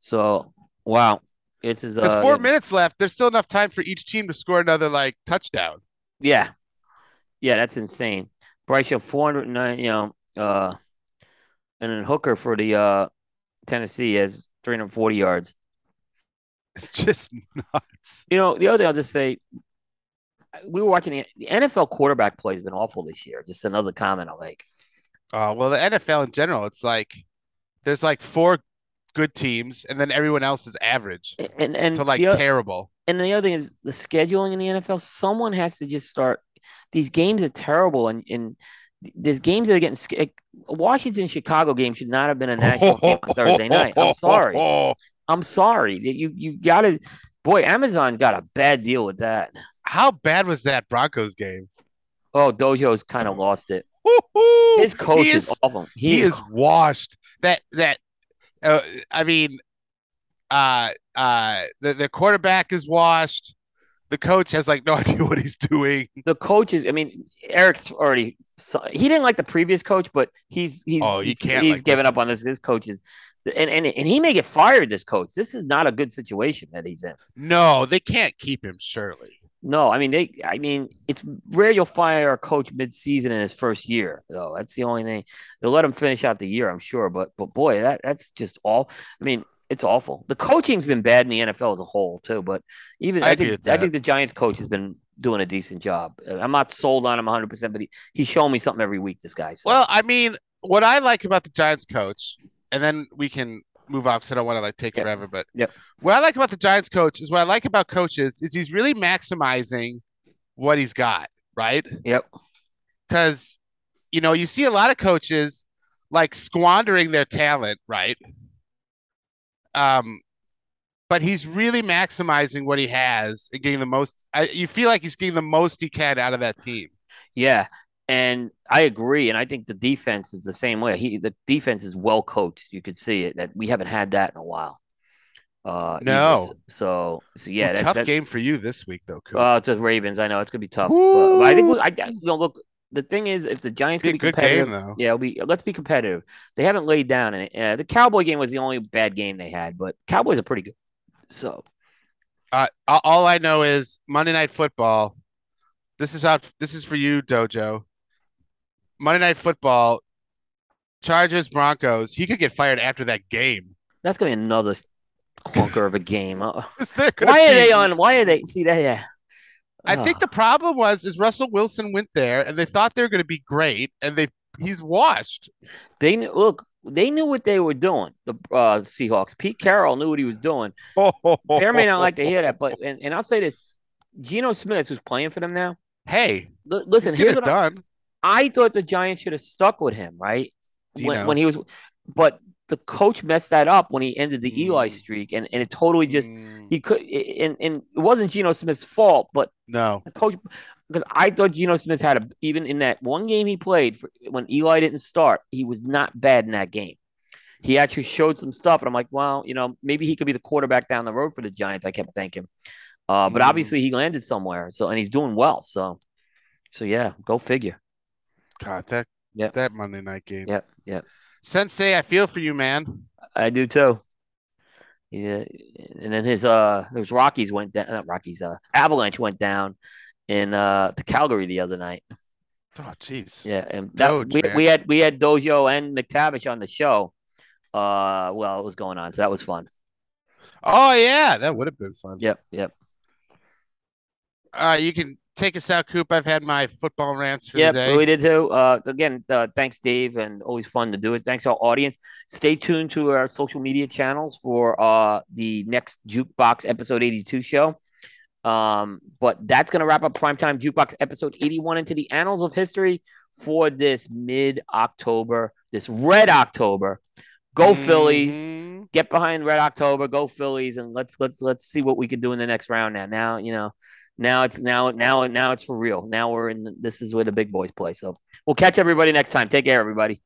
So wow, it's is There's uh, four minutes left. There's still enough time for each team to score another like touchdown. Yeah, yeah, that's insane. Bryce Young, four hundred nine. You know, uh, and then Hooker for the uh Tennessee has three hundred forty yards. It's just nuts. You know, the other thing I'll just say, we were watching the, the NFL quarterback play has been awful this year. Just another comment I'll make. Uh, well, the NFL in general, it's like there's like four good teams, and then everyone else is average And and to like the, terrible. and the other thing is the scheduling in the NFL. Someone has to just start. These games are terrible, and and there's games that are getting. Washington Chicago game should not have been a national game on Thursday night. I'm sorry. I'm sorry that you you got to. Boy, Amazon got a bad deal with that. How bad was that Broncos game? Oh, Dojo's kind of lost it. His coach he is, is awful. he is washed. That that uh, I mean, uh, uh, the the quarterback is washed. The coach has like no idea what he's doing. the coaches. I mean, Eric's already. He didn't like the previous coach, but he's he's Oh, he's, can't he's like given up on this. His coaches, and and and he may get fired. This coach. This is not a good situation that he's in. No, they can't keep him. Surely. No, I mean they. I mean it's rare you'll fire a coach mid-season in his first year. Though that's the only thing. They'll let him finish out the year, I'm sure. But but boy, that that's just all. I mean, it's awful. The coaching's been bad in the NFL as a whole too. But even I I, think I think the Giants coach has been doing a decent job. I'm not sold on him 100, percent but he, he's showing me something every week. This guy. So. Well, I mean, what I like about the Giants coach, and then we can move on because I don't want to like take Yep. forever. But Yep. what I like about the Giants coach is what I like about coaches is he's really maximizing what he's got, right? yep. Because you know you see a lot of coaches like squandering their talent, right? Um, but he's really maximizing what he has and getting the most. I, you feel like he's getting the most he can out of that team. Yeah, and I agree, and I think the defense is the same way. He the defense is well coached. You could see it that we haven't had that in a while. Uh, No. So so yeah, Well, that, tough that, game for you this week, though. Coop. Uh, it's the Ravens. I know it's gonna be tough, but, but I think Woo! I, you know, look. The thing is, if the Giants Be can a be good competitive, game though. yeah, we let's be competitive. They haven't laid down, and uh, the Cowboy game was the only bad game they had, but Cowboys are pretty good. So Uh, all I know is Monday Night Football. This is out. This is for you, Dojo. Monday Night Football. Chargers Broncos. He could get fired after that game. that's gonna be another clunker of a game. Uh, why are they on? Why are they? See that? Yeah. I think the problem was is Russell Wilson went there and they thought they were going to be great and they he's washed. They knew, look. They knew what they were doing. The uh, Seahawks. Pete Carroll knew what he was doing. Bear may not like to hear that, but and, and I'll say this: Geno Smith, who's playing for them now. Hey, L- listen, he's here's what I, done. I thought the Giants should have stuck with him, right? When, when he was, but the coach messed that up when he ended the mm. Eli streak, and, and it totally just mm. he could and, and it wasn't Geno Smith's fault, but no, the coach because I thought Geno Smith had a even in that one game he played for, when Eli didn't start, he was not bad in that game. He actually showed some stuff, and I'm like, well, you know, maybe he could be the quarterback down the road for the Giants. I kept thinking, uh, but mm. obviously he landed somewhere, so and he's doing well. So, so yeah, go figure. God, that yep. that Monday night game. Yep, yep. Sensei, I feel for you, man. I do too. Yeah, and then his uh, his Rockies went down. Not Rockies. Uh, Avalanche went down in uh to Calgary the other night. Oh, jeez. Yeah, and that, Doge, we, we had we had Dojo and McTavish on the show. Uh, well, it was going on, so that was fun. Oh yeah, that would have been fun. Yep, yep. Uh, you can take us out, Coop. I've had my football rants for yep, the day. we did too. Uh, again, uh, thanks, Dave, and always fun to do it. Thanks, our audience. Stay tuned to our social media channels for uh the next Jukebox episode 82 show. Um, but that's gonna wrap up primetime jukebox episode 81 into the annals of history for this mid October, this red October. Go mm-hmm. Phillies! Get behind Red October. Go Phillies! And let's let's let's see what we can do in the next round. Now, now you know now it's now now now it's for real. Now we're in. This is where the big boys play. So we'll catch everybody next time. Take care, everybody.